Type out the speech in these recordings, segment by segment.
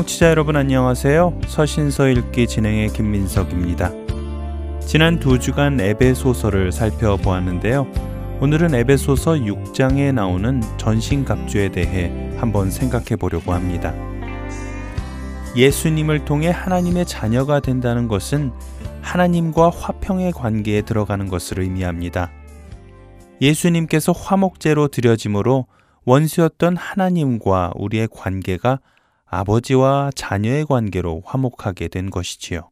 청취자 여러분 안녕하세요. 서신서 읽기 진행의 김민석입니다. 지난 두 주간 에베소서를 살펴보았는데요. 오늘은 에베소서 6장에 나오는 전신갑주에 대해 한번 생각해 보려고 합니다. 예수님을 통해 하나님의 자녀가 된다는 것은 하나님과 화평의 관계에 들어가는 것을 의미합니다. 예수님께서 화목제로 드려짐으로 원수였던 하나님과 우리의 관계가 아버지와 자녀의 관계로 화목하게 된 것이지요.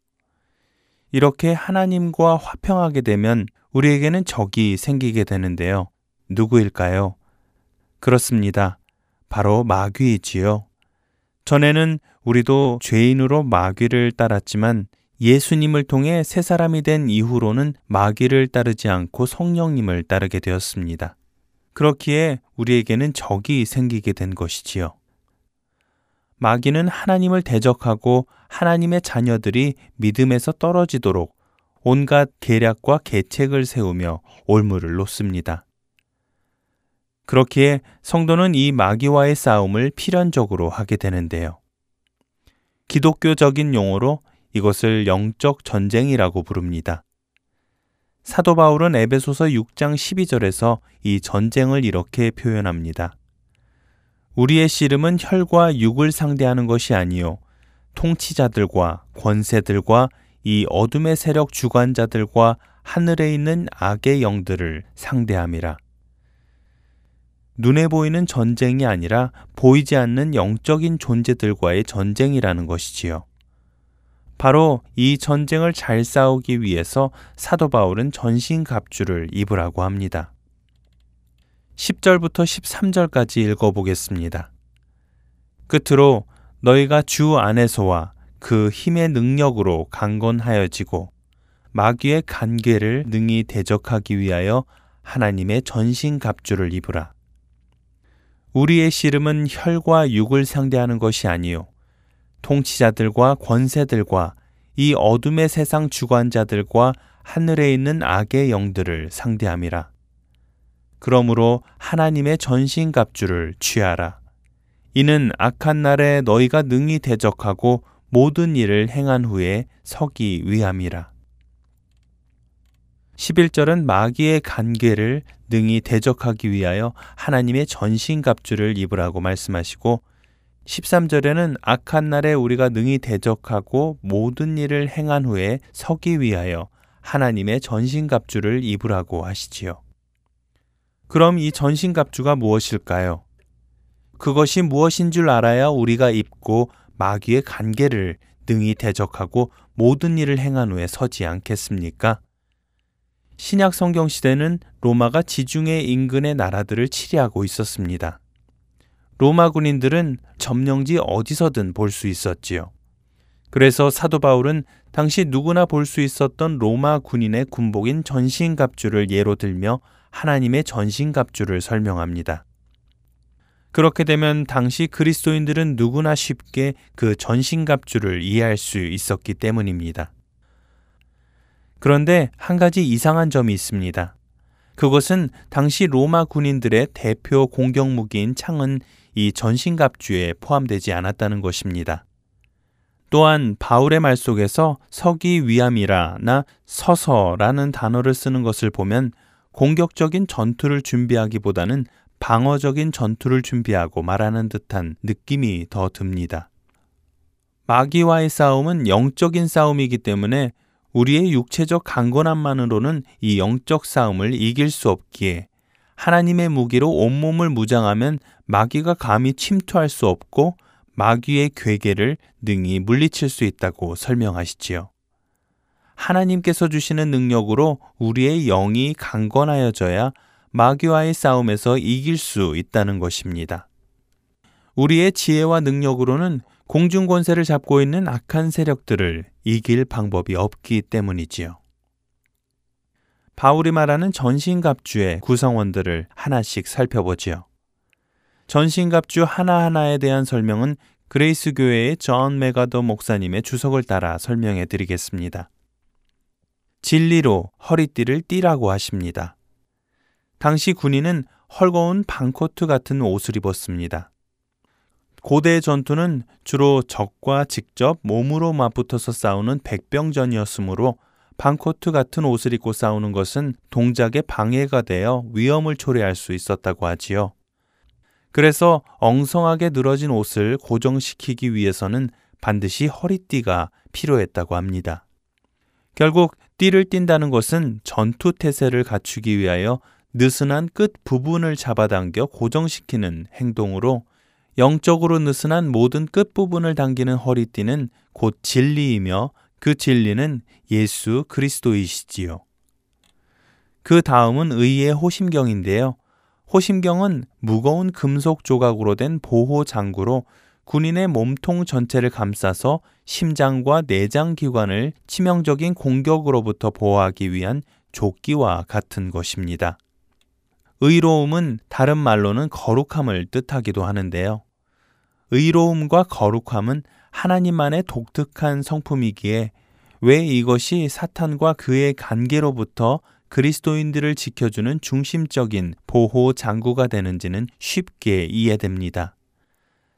이렇게 하나님과 화평하게 되면 우리에게는 적이 생기게 되는데요. 누구일까요? 그렇습니다. 바로 마귀이지요. 전에는 우리도 죄인으로 마귀를 따랐지만 예수님을 통해 새 사람이 된 이후로는 마귀를 따르지 않고 성령님을 따르게 되었습니다. 그렇기에 우리에게는 적이 생기게 된 것이지요. 마귀는 하나님을 대적하고 하나님의 자녀들이 믿음에서 떨어지도록 온갖 계략과 계책을 세우며 올무를 놓습니다. 그렇기에 성도는 이 마귀와의 싸움을 필연적으로 하게 되는데요. 기독교적인 용어로 이것을 영적 전쟁이라고 부릅니다. 사도 바울은 에베소서 6장 12절에서 이 전쟁을 이렇게 표현합니다. 우리의 씨름은 혈과 육을 상대하는 것이 아니요 통치자들과 권세들과 이 어둠의 세력 주관자들과 하늘에 있는 악의 영들을 상대함이라. 눈에 보이는 전쟁이 아니라 보이지 않는 영적인 존재들과의 전쟁이라는 것이지요. 바로 이 전쟁을 잘 싸우기 위해서 사도 바울은 전신 갑주를 입으라고 합니다. 10절부터 13절까지 읽어보겠습니다. 끝으로 너희가 주 안에서와 그 힘의 능력으로 강건하여지고 마귀의 간계를 능히 대적하기 위하여 하나님의 전신 갑주를 입으라. 우리의 씨름은 혈과 육을 상대하는 것이 아니요 통치자들과 권세들과 이 어둠의 세상 주관자들과 하늘에 있는 악의 영들을 상대함이라. 그러므로 하나님의 전신갑주를 취하라. 이는 악한 날에 너희가 능히 대적하고 모든 일을 행한 후에 서기 위함이라. 11절은 마귀의 간계를 능히 대적하기 위하여 하나님의 전신갑주를 입으라고 말씀하시고 13절에는 악한 날에 우리가 능히 대적하고 모든 일을 행한 후에 서기 위하여 하나님의 전신갑주를 입으라고 하시지요. 그럼 이 전신갑주가 무엇일까요? 그것이 무엇인 줄 알아야 우리가 입고 마귀의 간계를 능히 대적하고 모든 일을 행한 후에 서지 않겠습니까? 신약 성경 시대는 로마가 지중해 인근의 나라들을 치리하고 있었습니다. 로마 군인들은 점령지 어디서든 볼 수 있었지요. 그래서 사도 바울은 당시 누구나 볼 수 있었던 로마 군인의 군복인 전신갑주를 예로 들며 하나님의 전신갑주를 설명합니다. 그렇게 되면 당시 그리스도인들은 누구나 쉽게 그 전신갑주를 이해할 수 있었기 때문입니다. 그런데 한 가지 이상한 점이 있습니다. 그것은 당시 로마 군인들의 대표 공격 무기인 창은 이 전신갑주에 포함되지 않았다는 것입니다. 또한 바울의 말 속에서 서기 위함이라나 서서라는 단어를 쓰는 것을 보면 공격적인 전투를 준비하기보다는 방어적인 전투를 준비하고 말하는 듯한 느낌이 더 듭니다. 마귀와의 싸움은 영적인 싸움이기 때문에 우리의 육체적 강건함만으로는 이 영적 싸움을 이길 수 없기에 하나님의 무기로 온몸을 무장하면 마귀가 감히 침투할 수 없고 마귀의 괴계를 능히 물리칠 수 있다고 설명하시지요. 하나님께서 주시는 능력으로 우리의 영이 강건하여져야 마귀와의 싸움에서 이길 수 있다는 것입니다. 우리의 지혜와 능력으로는 공중 권세를 잡고 있는 악한 세력들을 이길 방법이 없기 때문이지요. 바울이 말하는 전신갑주의 구성원들을 하나씩 살펴보지요. 전신갑주 하나하나에 대한 설명은 그레이스 교회의 존 맥아더 목사님의 주석을 따라 설명해 드리겠습니다. 진리로 허리띠를 띠라고 하십니다. 당시 군인은 헐거운 반코트 같은 옷을 입었습니다. 고대 전투는 주로 적과 직접 몸으로 맞붙어서 싸우는 백병전이었으므로 방코트 같은 옷을 입고 싸우는 것은 동작에 방해가 되어 위험을 초래할 수 있었다고 하지요. 그래서 엉성하게 늘어진 옷을 고정시키기 위해서는 반드시 허리띠가 필요했다고 합니다. 결국 띠를 띈다는 것은 전투 태세를 갖추기 위하여 느슨한 끝 부분을 잡아당겨 고정시키는 행동으로 영적으로 느슨한 모든 끝 부분을 당기는 허리띠는 곧 진리이며 그 진리는 예수 그리스도이시지요. 그 다음은 의의 호심경인데요. 호심경은 무거운 금속 조각으로 된 보호 장구로 군인의 몸통 전체를 감싸서 심장과 내장 기관을 치명적인 공격으로부터 보호하기 위한 조끼와 같은 것입니다. 의로움은 다른 말로는 거룩함을 뜻하기도 하는데요. 의로움과 거룩함은 하나님만의 독특한 성품이기에 왜 이것이 사탄과 그의 관계로부터 그리스도인들을 지켜주는 중심적인 보호 장구가 되는지는 쉽게 이해됩니다.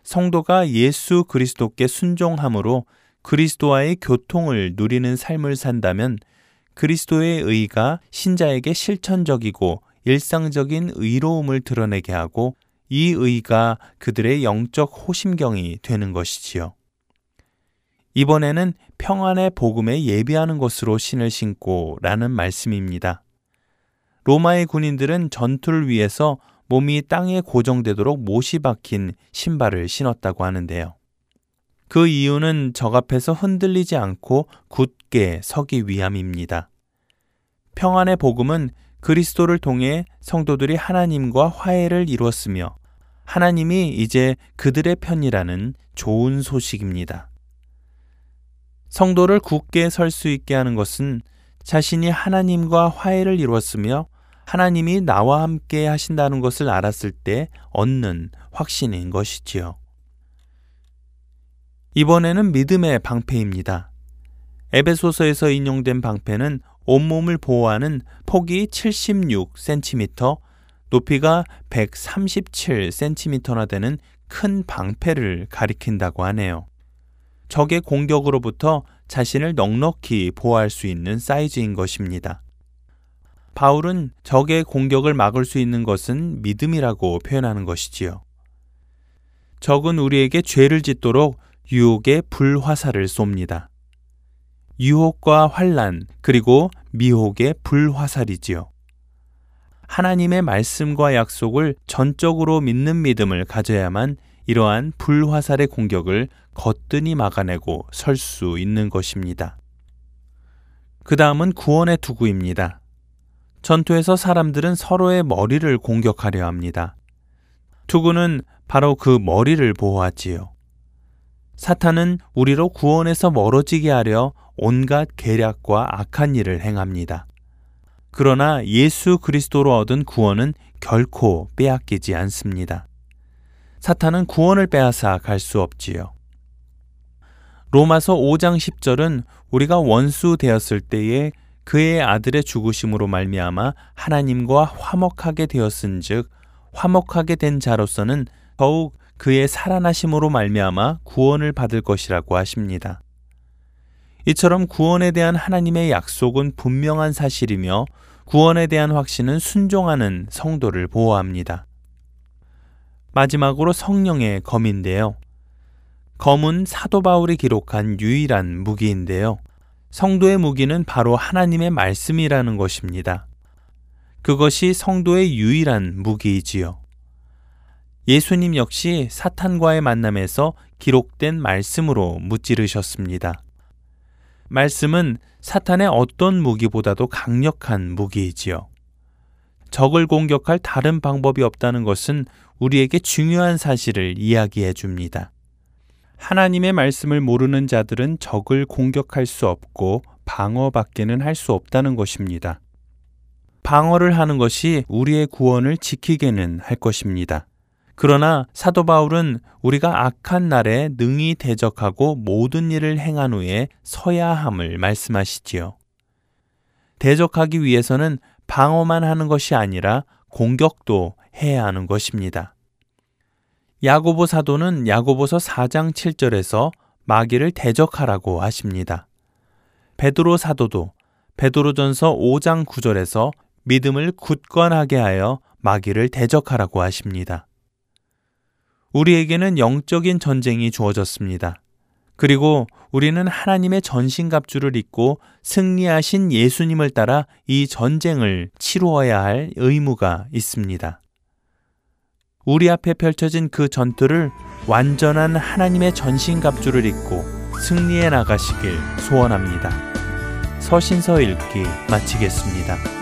성도가 예수 그리스도께 순종함으로 그리스도와의 교통을 누리는 삶을 산다면 그리스도의 의가 신자에게 실천적이고 일상적인 의로움을 드러내게 하고 이 의가 그들의 영적 호심경이 되는 것이지요. 이번에는 평안의 복음에 예비하는 것으로 신을 신고 라는 말씀입니다. 로마의 군인들은 전투를 위해서 몸이 땅에 고정되도록 못이 박힌 신발을 신었다고 하는데요. 그 이유는 적 앞에서 흔들리지 않고 굳게 서기 위함입니다. 평안의 복음은 그리스도를 통해 성도들이 하나님과 화해를 이루었으며 하나님이 이제 그들의 편이라는 좋은 소식입니다. 성도를 굳게 설 수 있게 하는 것은 자신이 하나님과 화해를 이루었으며 하나님이 나와 함께 하신다는 것을 알았을 때 얻는 확신인 것이지요. 이번에는 믿음의 방패입니다. 에베소서에서 인용된 방패는 온몸을 보호하는 폭이 76cm, 높이가 137cm나 되는 큰 방패를 가리킨다고 하네요. 적의 공격으로부터 자신을 넉넉히 보호할 수 있는 사이즈인 것입니다. 바울은 적의 공격을 막을 수 있는 것은 믿음이라고 표현하는 것이지요. 적은 우리에게 죄를 짓도록 유혹의 불화살을 쏩니다. 유혹과 환란 그리고 미혹의 불화살이지요. 하나님의 말씀과 약속을 전적으로 믿는 믿음을 가져야만 이러한 불화살의 공격을 거뜬히 막아내고 설 수 있는 것입니다. 그 다음은 구원의 투구입니다. 전투에서 사람들은 서로의 머리를 공격하려 합니다. 투구는 바로 그 머리를 보호하지요. 사탄은 우리로 구원에서 멀어지게 하려 온갖 계략과 악한 일을 행합니다. 그러나 예수 그리스도로 얻은 구원은 결코 빼앗기지 않습니다. 사탄은 구원을 빼앗아 갈 수 없지요. 로마서 5장 10절은 우리가 원수 되었을 때에 그의 아들의 죽으심으로 말미암아 하나님과 화목하게 되었은즉 화목하게 된 자로서는 더욱 그의 살아나심으로 말미암아 구원을 받을 것이라고 하십니다. 이처럼 구원에 대한 하나님의 약속은 분명한 사실이며 구원에 대한 확신은 순종하는 성도를 보호합니다. 마지막으로 성령의 검인데요. 검은 사도 바울이 기록한 유일한 무기인데요. 성도의 무기는 바로 하나님의 말씀이라는 것입니다. 그것이 성도의 유일한 무기이지요. 예수님 역시 사탄과의 만남에서 기록된 말씀으로 무찌르셨습니다. 말씀은 사탄의 어떤 무기보다도 강력한 무기이지요. 적을 공격할 다른 방법이 없다는 것은 우리에게 중요한 사실을 이야기해 줍니다. 하나님의 말씀을 모르는 자들은 적을 공격할 수 없고 방어밖에는 할 수 없다는 것입니다. 방어를 하는 것이 우리의 구원을 지키게는 할 것입니다. 그러나 사도 바울은 우리가 악한 날에 능히 대적하고 모든 일을 행한 후에 서야 함을 말씀하시지요. 대적하기 위해서는 방어만 하는 것이 아니라 공격도 해야 하는 것입니다. 야고보 사도는 야고보서 4장 7절에서 마귀를 대적하라고 하십니다. 베드로 사도도 베드로전서 5장 9절에서 믿음을 굳건하게 하여 마귀를 대적하라고 하십니다. 우리에게는 영적인 전쟁이 주어졌습니다. 그리고 우리는 하나님의 전신갑주를 입고 승리하신 예수님을 따라 이 전쟁을 치루어야 할 의무가 있습니다. 우리 앞에 펼쳐진 그 전투를 완전한 하나님의 전신갑주를 입고 승리해 나가시길 소원합니다. 서신서 읽기 마치겠습니다.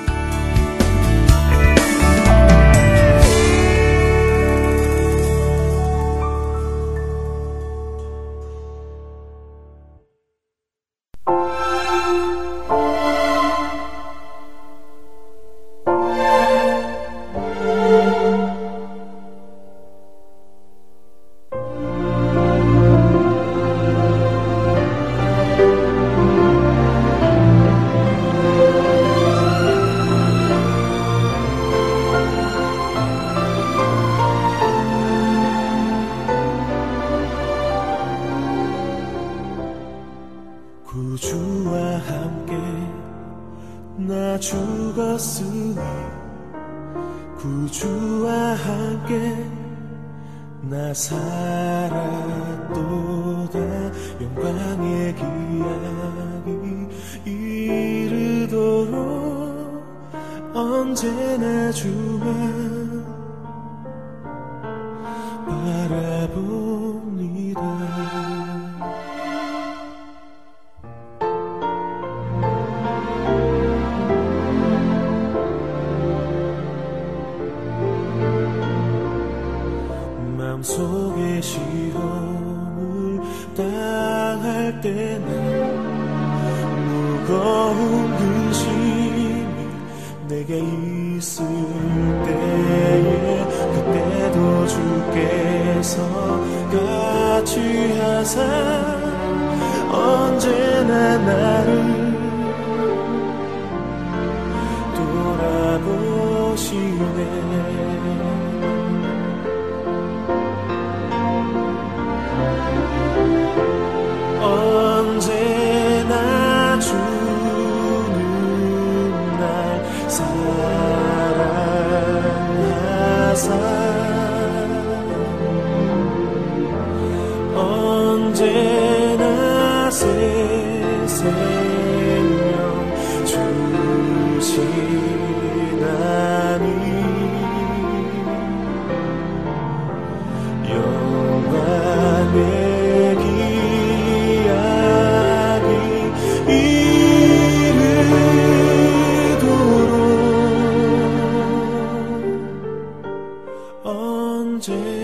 던진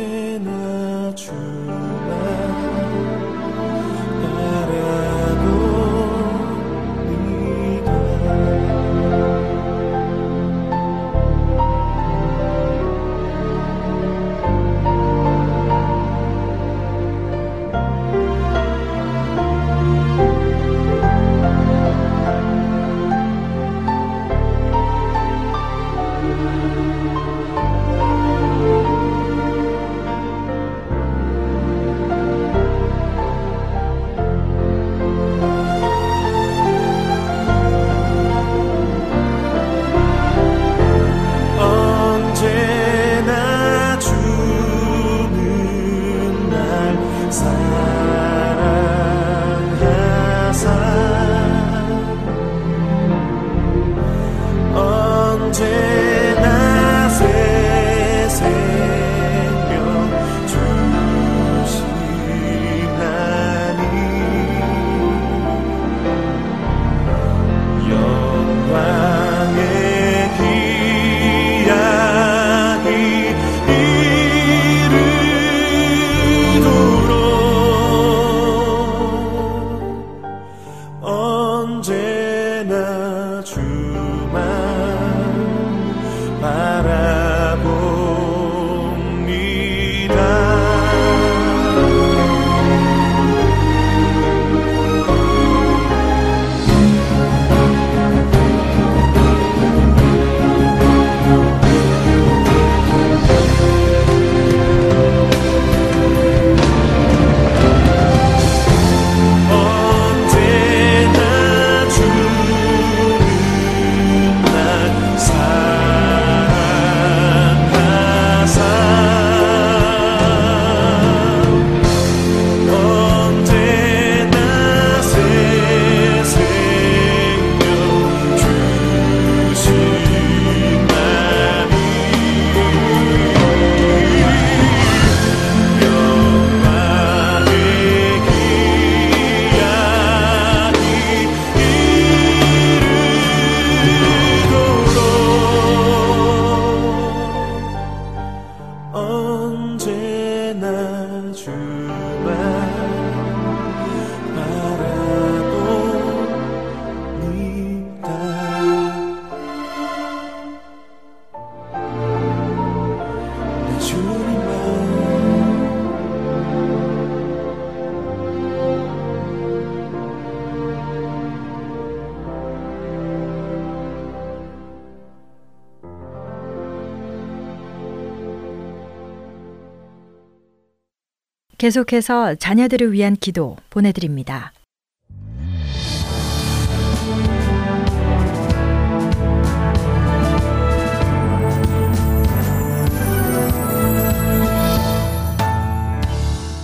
계속해서 자녀들을 위한 기도 보내드립니다.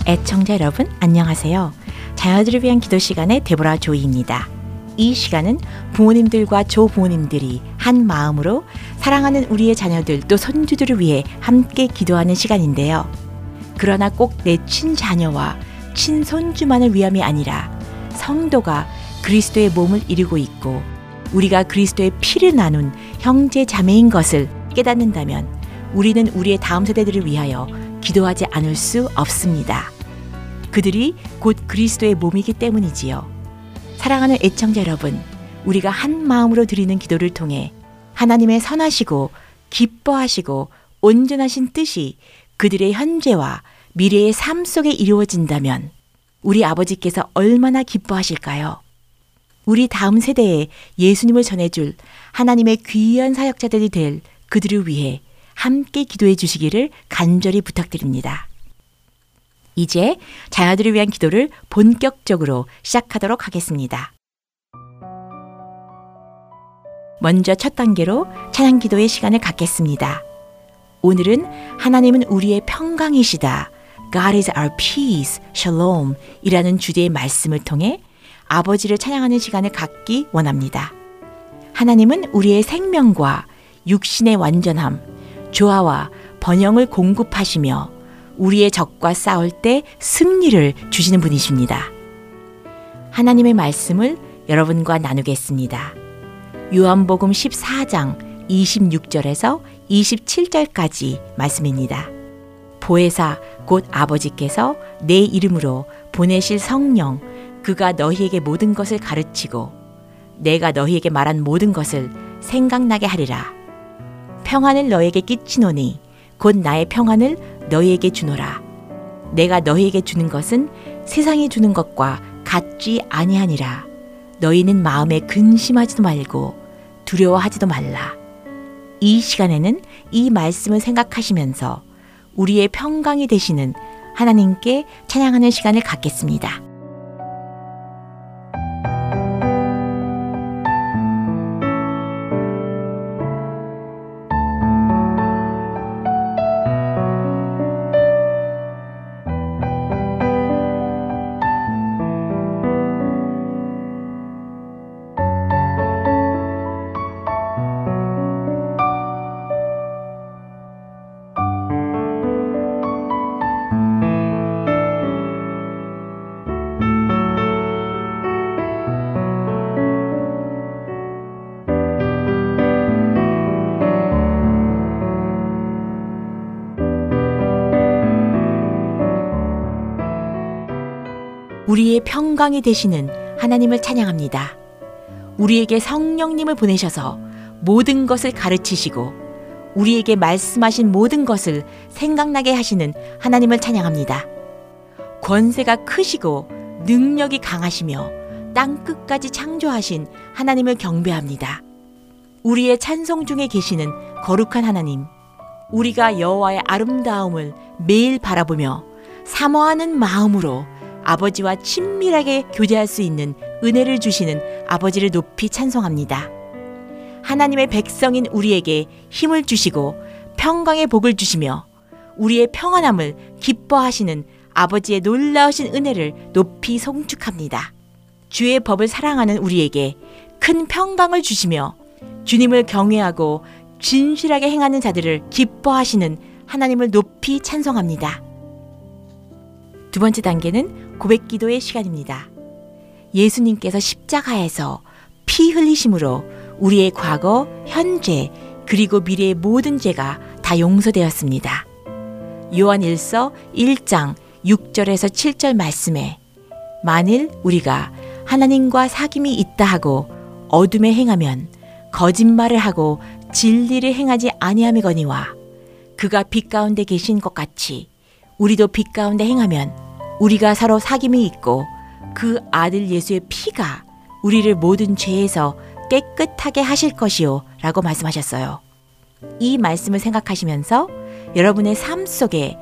애청자 여러분 안녕하세요. 자녀들을 위한 기도 시간의 데보라 조이입니다. 이 시간은 부모님들과 조부모님들이 한 마음으로 사랑하는 우리의 자녀들 또 손주들을 위해 함께 기도하는 시간인데요. 그러나 꼭 내 친자녀와 친손주만을 위함이 아니라 성도가 그리스도의 몸을 이루고 있고 우리가 그리스도의 피를 나눈 형제 자매인 것을 깨닫는다면 우리는 우리의 다음 세대들을 위하여 기도하지 않을 수 없습니다. 그들이 곧 그리스도의 몸이기 때문이지요. 사랑하는 애청자 여러분, 우리가 한 마음으로 드리는 기도를 통해 하나님의 선하시고 기뻐하시고 온전하신 뜻이 그들의 현재와 미래의 삶 속에 이루어진다면 우리 아버지께서 얼마나 기뻐하실까요? 우리 다음 세대에 예수님을 전해줄 하나님의 귀한 사역자들이 될 그들을 위해 함께 기도해 주시기를 간절히 부탁드립니다. 이제 자녀들을 위한 기도를 본격적으로 시작하도록 하겠습니다. 먼저 첫 단계로 찬양 기도의 시간을 갖겠습니다. 오늘은 하나님은 우리의 평강이시다. God is our peace, shalom 이라는 주제의 말씀을 통해 아버지를 찬양하는 시간을 갖기 원합니다. 하나님은 우리의 생명과 육신의 완전함, 조화와 번영을 공급하시며 우리의 적과 싸울 때 승리를 주시는 분이십니다. 하나님의 말씀을 여러분과 나누겠습니다. 요한복음 14장 26절에서 27절까지 말씀입니다. 보혜사 곧 아버지께서 내 이름으로 보내실 성령 그가 너희에게 모든 것을 가르치고 내가 너희에게 말한 모든 것을 생각나게 하리라. 평안을 너에게 끼치노니 곧 나의 평안을 너희에게 주노라. 내가 너희에게 주는 것은 세상이 주는 것과 같지 아니하니라. 너희는 마음에 근심하지도 말고 두려워하지도 말라. 이 시간에는 이 말씀을 생각하시면서 우리의 평강이 되시는 하나님께 찬양하는 시간을 갖겠습니다. 우리의 평강이 되시는 하나님을 찬양합니다. 우리에게 성령님을 보내셔서 모든 것을 가르치시고 우리에게 말씀하신 모든 것을 생각나게 하시는 하나님을 찬양합니다. 권세가 크시고 능력이 강하시며 땅 끝까지 창조하신 하나님을 경배합니다. 우리의 찬송 중에 계시는 거룩한 하나님, 우리가 여호와의 아름다움을 매일 바라보며 사모하는 마음으로 아버지와 친밀하게 교제할 수 있는 은혜를 주시는 아버지를 높이 찬송합니다. 하나님의 백성인 우리에게 힘을 주시고 평강의 복을 주시며 우리의 평안함을 기뻐하시는 아버지의 놀라우신 은혜를 높이 송축합니다. 주의 법을 사랑하는 우리에게 큰 평강을 주시며 주님을 경외하고 진실하게 행하는 자들을 기뻐하시는 하나님을 높이 찬송합니다. 두 번째 단계는 고백 기도의 시간입니다. 예수님께서 십자가에서 피 흘리심으로 우리의 과거, 현재, 그리고 미래의 모든 죄가 다 용서되었습니다. 요한 1서 1장 6절에서 7절 말씀에 만일 우리가 하나님과 사귐이 있다 하고 어둠에 행하면 거짓말을 하고 진리를 행하지 아니함이거니와 그가 빛 가운데 계신 것 같이 우리도 빛 가운데 행하면 우리가 서로 사귐이 있고 그 아들 예수의 피가 우리를 모든 죄에서 깨끗하게 하실 것이요 라고 말씀하셨어요. 이 말씀을 생각하시면서 여러분의 삶 속에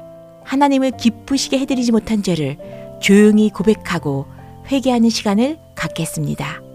하나님을 기쁘시게 해드리지 못한 죄를 조용히 고백하고 회개하는 시간을 갖겠습니다.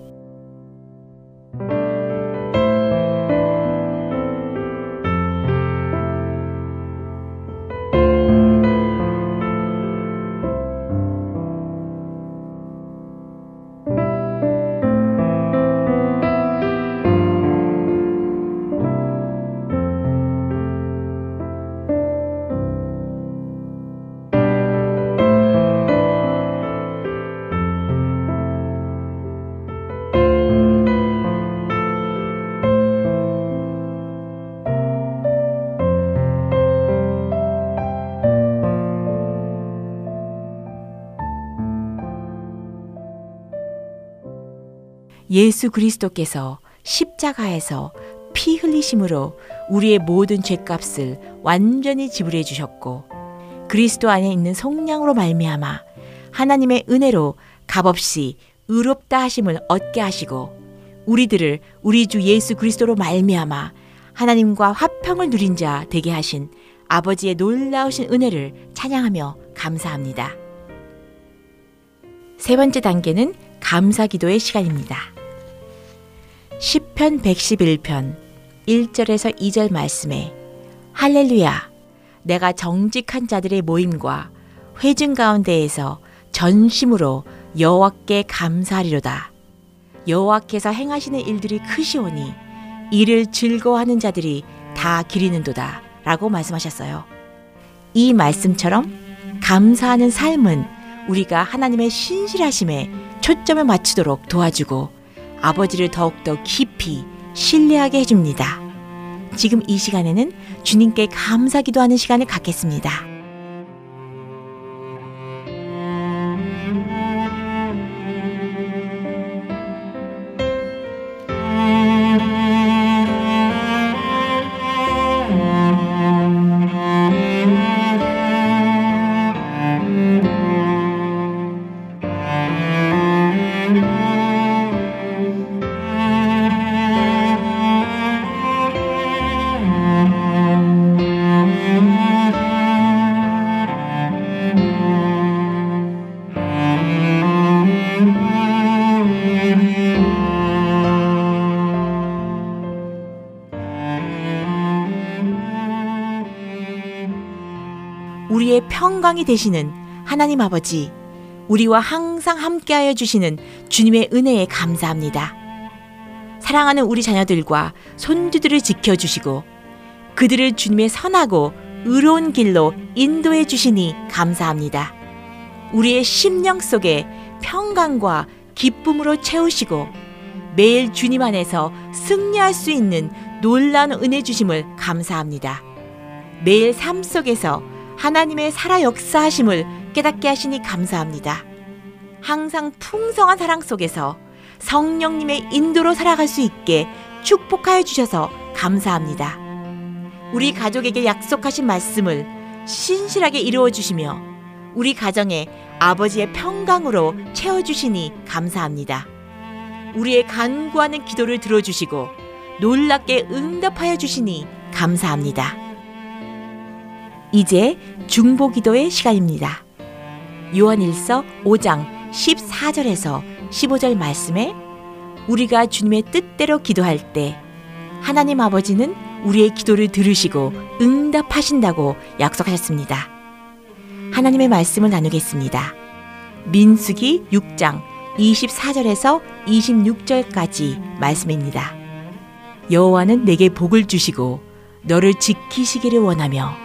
예수 그리스도께서 십자가에서 피 흘리심으로 우리의 모든 죄값을 완전히 지불해 주셨고 그리스도 안에 있는 속량으로 말미암아 하나님의 은혜로 값없이 의롭다 하심을 얻게 하시고 우리들을 우리 주 예수 그리스도로 말미암아 하나님과 화평을 누린 자 되게 하신 아버지의 놀라우신 은혜를 찬양하며 감사합니다. 세 번째 단계는 감사 기도의 시간입니다. 시편 111편 1절에서 2절 말씀에 할렐루야 내가 정직한 자들의 모임과 회중 가운데에서 전심으로 여호와께 감사하리로다. 여호와께서 행하시는 일들이 크시오니 이를 즐거워하는 자들이 다 기리는도다. 라고 말씀하셨어요. 이 말씀처럼 감사하는 삶은 우리가 하나님의 신실하심에 초점을 맞추도록 도와주고 아버지를 더욱더 깊이 신뢰하게 해줍니다. 지금 이 시간에는 주님께 감사 기도하는 시간을 갖겠습니다. 평강이 되시는 하나님 아버지, 우리와 항상 함께하여 주시는 주님의 은혜에 감사합니다. 사랑하는 우리 자녀들과 손주들을 지켜주시고 그들을 주님의 선하고 의로운 길로 인도해 주시니 감사합니다. 우리의 심령 속에 평강과 기쁨으로 채우시고 매일 주님 안에서 승리할 수 있는 놀라운 은혜 주심을 감사합니다. 매일 삶 속에서 하나님의 살아 역사하심을 깨닫게 하시니 감사합니다. 항상 풍성한 사랑 속에서 성령님의 인도로 살아갈 수 있게 축복하여 주셔서 감사합니다. 우리 가족에게 약속하신 말씀을 신실하게 이루어 주시며 우리 가정에 아버지의 평강으로 채워 주시니 감사합니다. 우리의 간구하는 기도를 들어 주시고 놀랍게 응답하여 주시니 감사합니다. 이제 중보 기도의 시간입니다. 요한일서 5장 14절에서 15절 말씀에 우리가 주님의 뜻대로 기도할 때 하나님 아버지는 우리의 기도를 들으시고 응답하신다고 약속하셨습니다. 하나님의 말씀을 나누겠습니다. 민수기 6장 24절에서 26절까지 말씀입니다. 여호와는 내게 복을 주시고 너를 지키시기를 원하며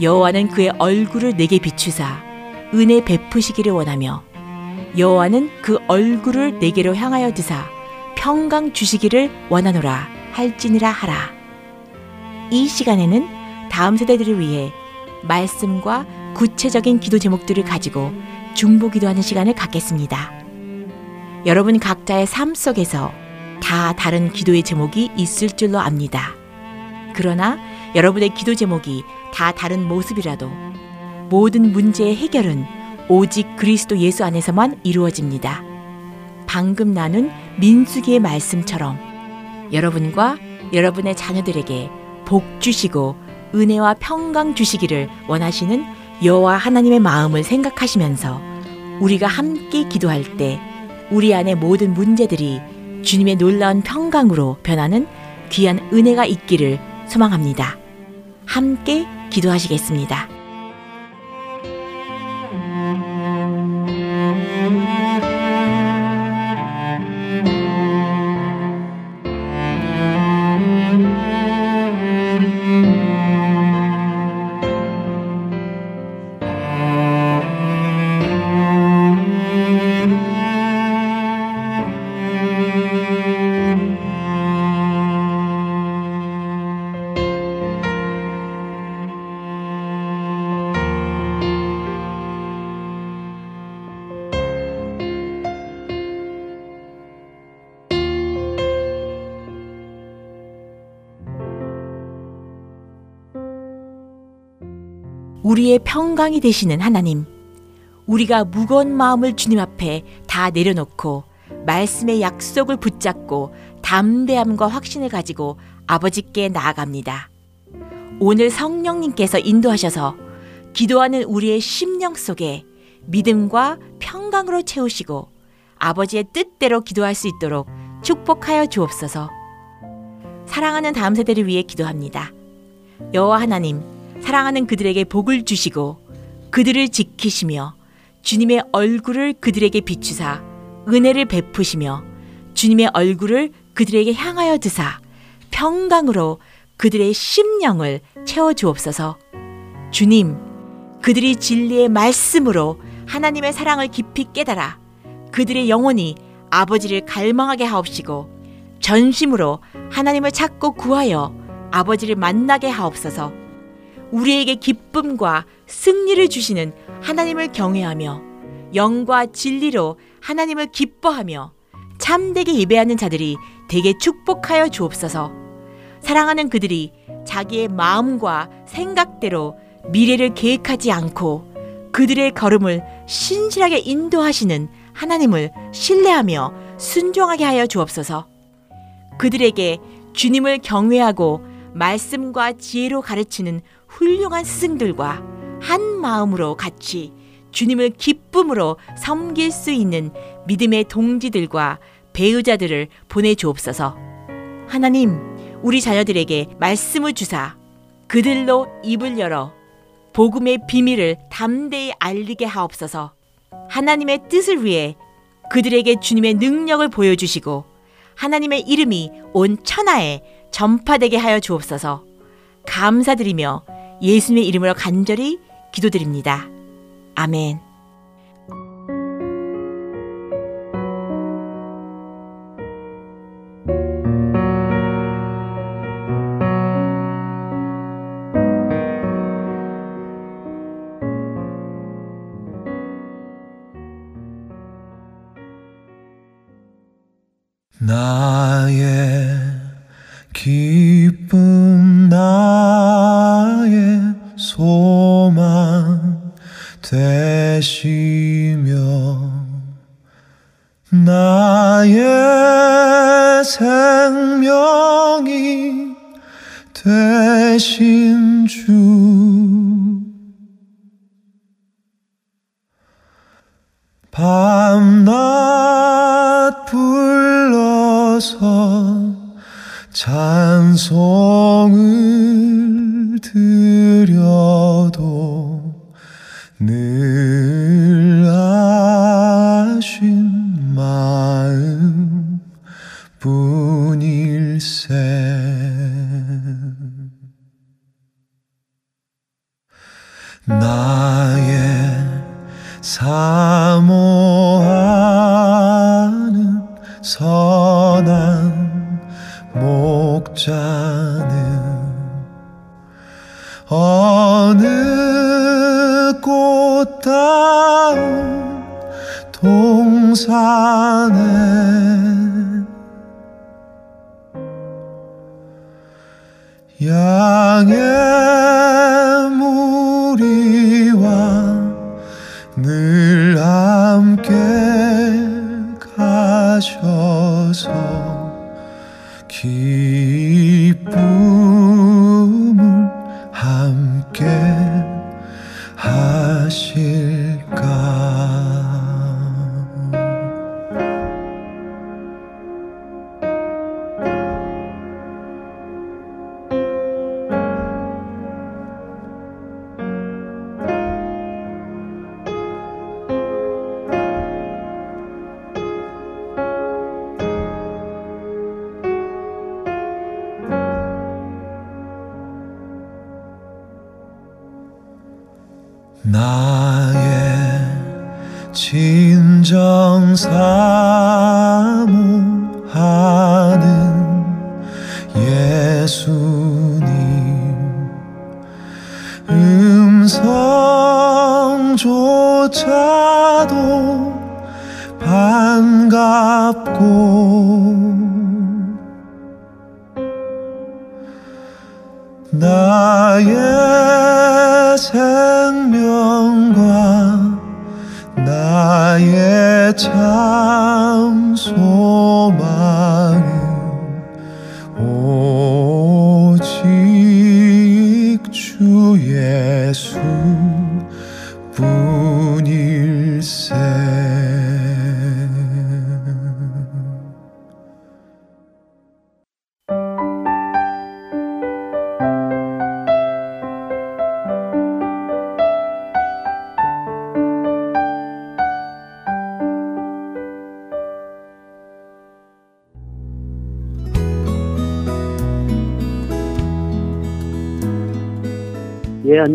여호와는 그의 얼굴을 내게 비추사 은혜 베푸시기를 원하며 여호와는 그 얼굴을 내게로 향하여 드사 평강 주시기를 원하노라 할지니라 하라. 이 시간에는 다음 세대들을 위해 말씀과 구체적인 기도 제목들을 가지고 중보 기도하는 시간을 갖겠습니다. 여러분 각자의 삶 속에서 다 다른 기도의 제목이 있을 줄로 압니다. 그러나 여러분의 기도 제목이 다 다른 모습이라도 모든 문제의 해결은 오직 그리스도 예수 안에서만 이루어집니다. 방금 나눈 민수기의 말씀처럼 여러분과 여러분의 자녀들에게 복 주시고 은혜와 평강 주시기를 원하시는 여호와 하나님의 마음을 생각하시면서 우리가 함께 기도할 때 우리 안의 모든 문제들이 주님의 놀라운 평강으로 변하는 귀한 은혜가 있기를 소망합니다. 함께 기도하시겠습니다. 우리의 평강이 되시는 하나님, 우리가 무거운 마음을 주님 앞에 다 내려놓고 말씀의 약속을 붙잡고 담대함과 확신을 가지고 아버지께 나아갑니다. 오늘 성령님께서 인도하셔서 기도하는 우리의 심령 속에 믿음과 평강으로 채우시고 아버지의 뜻대로 기도할 수 있도록 축복하여 주옵소서. 사랑하는 다음 세대를 위해 기도합니다. 여호와 하나님, 사랑하는 그들에게 복을 주시고 그들을 지키시며 주님의 얼굴을 그들에게 비추사 은혜를 베푸시며 주님의 얼굴을 그들에게 향하여 드사 평강으로 그들의 심령을 채워 주옵소서. 주님, 그들이 진리의 말씀으로 하나님의 사랑을 깊이 깨달아 그들의 영혼이 아버지를 갈망하게 하옵시고 전심으로 하나님을 찾고 구하여 아버지를 만나게 하옵소서. 우리에게 기쁨과 승리를 주시는 하나님을 경외하며 영과 진리로 하나님을 기뻐하며 참되게 예배하는 자들이 되게 축복하여 주옵소서. 사랑하는 그들이 자기의 마음과 생각대로 미래를 계획하지 않고 그들의 걸음을 신실하게 인도하시는 하나님을 신뢰하며 순종하게 하여 주옵소서. 그들에게 주님을 경외하고 말씀과 지혜로 가르치는 훌륭한 스승들과 한 마음으로 같이 주님을 기쁨으로 섬길 수 있는 믿음의 동지들과 배우자들을 보내주옵소서. 하나님, 우리 자녀들에게 말씀을 주사 그들로 입을 열어 복음의 비밀을 담대히 알리게 하옵소서. 하나님의 뜻을 위해 그들에게 주님의 능력을 보여주시고 하나님의 이름이 온 천하에 전파되게 하여 주옵소서. 감사드리며 예수님의 이름으로 간절히 기도드립니다. 아멘. 나의 기쁨 나의 소망 되시며 나의 생명이 되신 주. 밤낮 불러서 찬송을 드려도 늘 아신 마음 뿐일세 동산에 양의 무리와 늘 함께 가셔서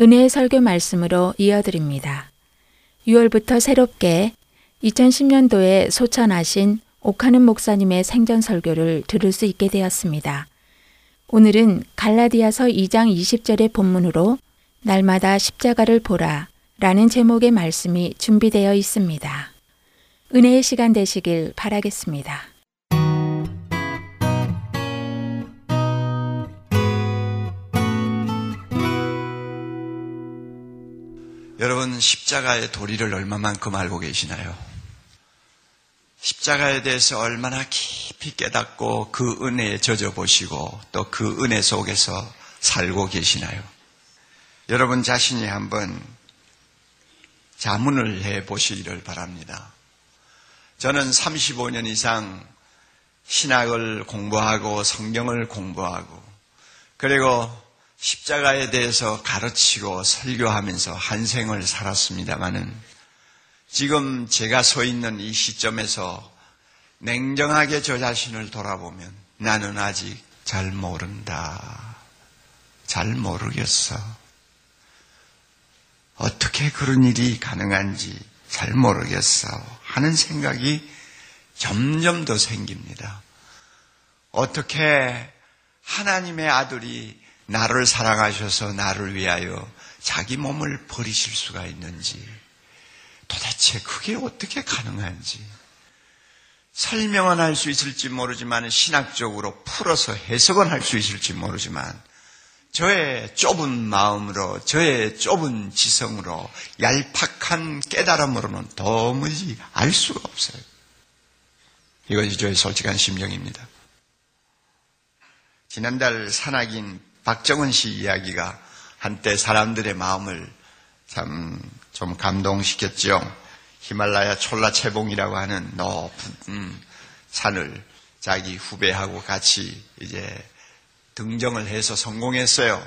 은혜의 설교 말씀으로 이어드립니다. 6월부터 새롭게 2010년도에 소천하신 옥하는 목사님의 생전 설교를 들을 수 있게 되었습니다. 오늘은 갈라디아서 2장 20절의 본문으로 날마다 십자가를 보라 라는 제목의 말씀이 준비되어 있습니다. 은혜의 시간 되시길 바라겠습니다. 여러분 십자가의 도리를 얼마만큼 알고 계시나요? 십자가에 대해서 얼마나 깊이 깨닫고 그 은혜에 젖어 보시고 또 그 은혜 속에서 살고 계시나요? 여러분 자신이 한번 자문을 해 보시기를 바랍니다. 저는 35년 이상 신학을 공부하고 성경을 공부하고 그리고 십자가에 대해서 가르치고 설교하면서 한 생을 살았습니다마는 지금 제가 서 있는 이 시점에서 냉정하게 저 자신을 돌아보면 나는 아직 잘 모른다. 잘 모르겠어. 어떻게 그런 일이 가능한지 잘 모르겠어. 하는 생각이 점점 더 생깁니다. 어떻게 하나님의 아들이 나를 사랑하셔서 나를 위하여 자기 몸을 버리실 수가 있는지 도대체 그게 어떻게 가능한지 설명은 할 수 있을지 모르지만 신학적으로 풀어서 해석은 할 수 있을지 모르지만 저의 좁은 마음으로 저의 좁은 지성으로 얄팍한 깨달음으로는 도무지 알 수가 없어요. 이것이 저의 솔직한 심정입니다. 지난달 산악인 박정은 씨 이야기가 한때 사람들의 마음을 참 좀 감동시켰죠. 히말라야 촐라체봉이라고 하는 높은 산을 자기 후배하고 같이 이제 등정을 해서 성공했어요.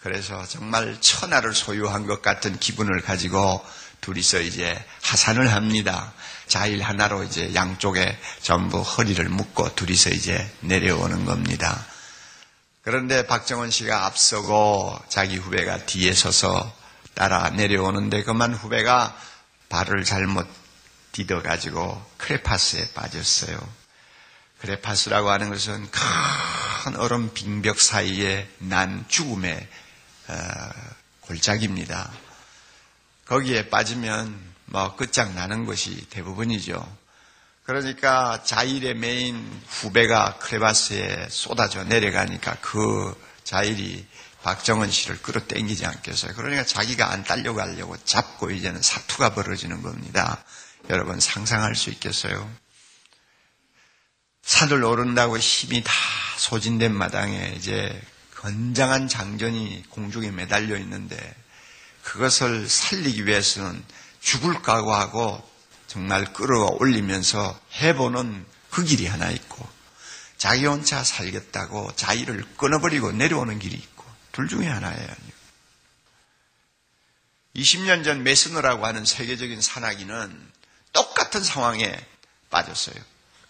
그래서 정말 천하를 소유한 것 같은 기분을 가지고 둘이서 이제 하산을 합니다. 자일 하나로 이제 양쪽에 전부 허리를 묶고 둘이서 이제 내려오는 겁니다. 그런데 박정원 씨가 앞서고 자기 후배가 뒤에 서서 따라 내려오는데 그만 후배가 발을 잘못 디뎌가지고 크레파스에 빠졌어요. 크레파스라고 하는 것은 큰 얼음 빙벽 사이에 난 죽음의 어, 골짜기입니다. 거기에 빠지면 뭐 끝장나는 것이 대부분이죠. 그러니까 자일의 메인 후배가 크레바스에 쏟아져 내려가니까 그 자일이 박정은 씨를 끌어당기지 않겠어요. 그러니까 자기가 안 딸려가려고 잡고 이제는 사투가 벌어지는 겁니다. 여러분 상상할 수 있겠어요? 산을 오른다고 힘이 다 소진된 마당에 이제 건장한 장전이 공중에 매달려 있는데 그것을 살리기 위해서는 죽을 각오하고 정말 끌어올리면서 해보는 그 길이 하나 있고 자기 혼자 살겠다고 자의를 끊어버리고 내려오는 길이 있고 둘 중에 하나예요. 20년 전 메스너라고 하는 세계적인 산악인은 똑같은 상황에 빠졌어요.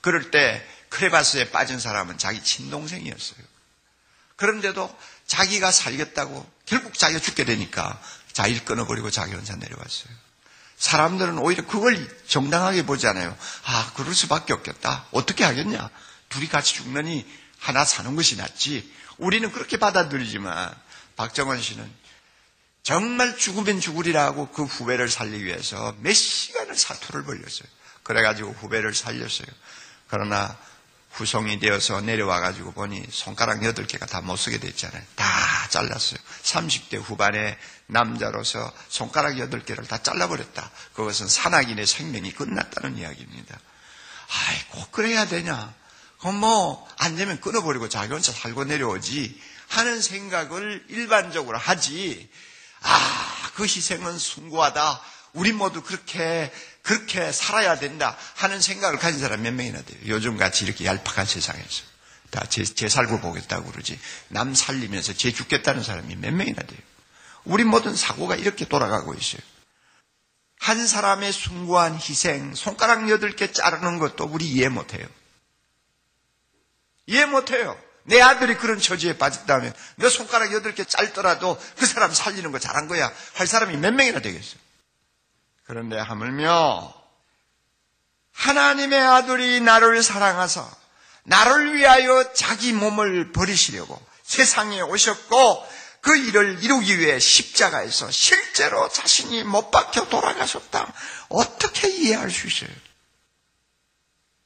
그럴 때 크레바스에 빠진 사람은 자기 친동생이었어요. 그런데도 자기가 살겠다고 결국 자기가 죽게 되니까 자의를 끊어버리고 자기 혼자 내려왔어요. 사람들은 오히려 그걸 정당하게 보잖아요. 아, 그럴 수밖에 없겠다. 어떻게 하겠냐? 둘이 같이 죽느니 하나 사는 것이 낫지. 우리는 그렇게 받아들이지만 박정원 씨는 정말 죽으면 죽으리라고 그 후배를 살리기 위해서 몇 시간을 사투를 벌렸어요. 그래가지고 후배를 살렸어요. 그러나 후송이 되어서 내려와 가지고 보니 손가락 8개가 다 못 쓰게 됐잖아요. 다 잘랐어요. 30대 후반에 남자로서 손가락 8개를 다 잘라버렸다. 그것은 산악인의 생명이 끝났다는 이야기입니다. 아이, 꼭 그래야 되냐? 그럼 뭐, 안 되면 끊어버리고 자기 혼자 살고 내려오지. 하는 생각을 일반적으로 하지. 아, 그 희생은 숭고하다. 우리 모두 그렇게 그렇게 살아야 된다 하는 생각을 가진 사람 몇 명이나 돼요. 요즘 같이 이렇게 얄팍한 세상에서. 다 제, 제 살고 보겠다고 그러지. 남 살리면서 제 죽겠다는 사람이 몇 명이나 돼요. 우리 모든 사고가 이렇게 돌아가고 있어요. 한 사람의 숭고한 희생, 손가락 여덟 개 자르는 것도 우리 이해 못해요. 이해 못해요. 내 아들이 그런 처지에 빠졌다면 내 손가락 여덟 개 짧더라도 그 사람 살리는 거 잘한 거야 할 사람이 몇 명이나 되겠어요. 그런데 하물며 하나님의 아들이 나를 사랑하사 나를 위하여 자기 몸을 버리시려고 세상에 오셨고 그 일을 이루기 위해 십자가에서 실제로 자신이 못 박혀 돌아가셨다. 어떻게 이해할 수 있어요?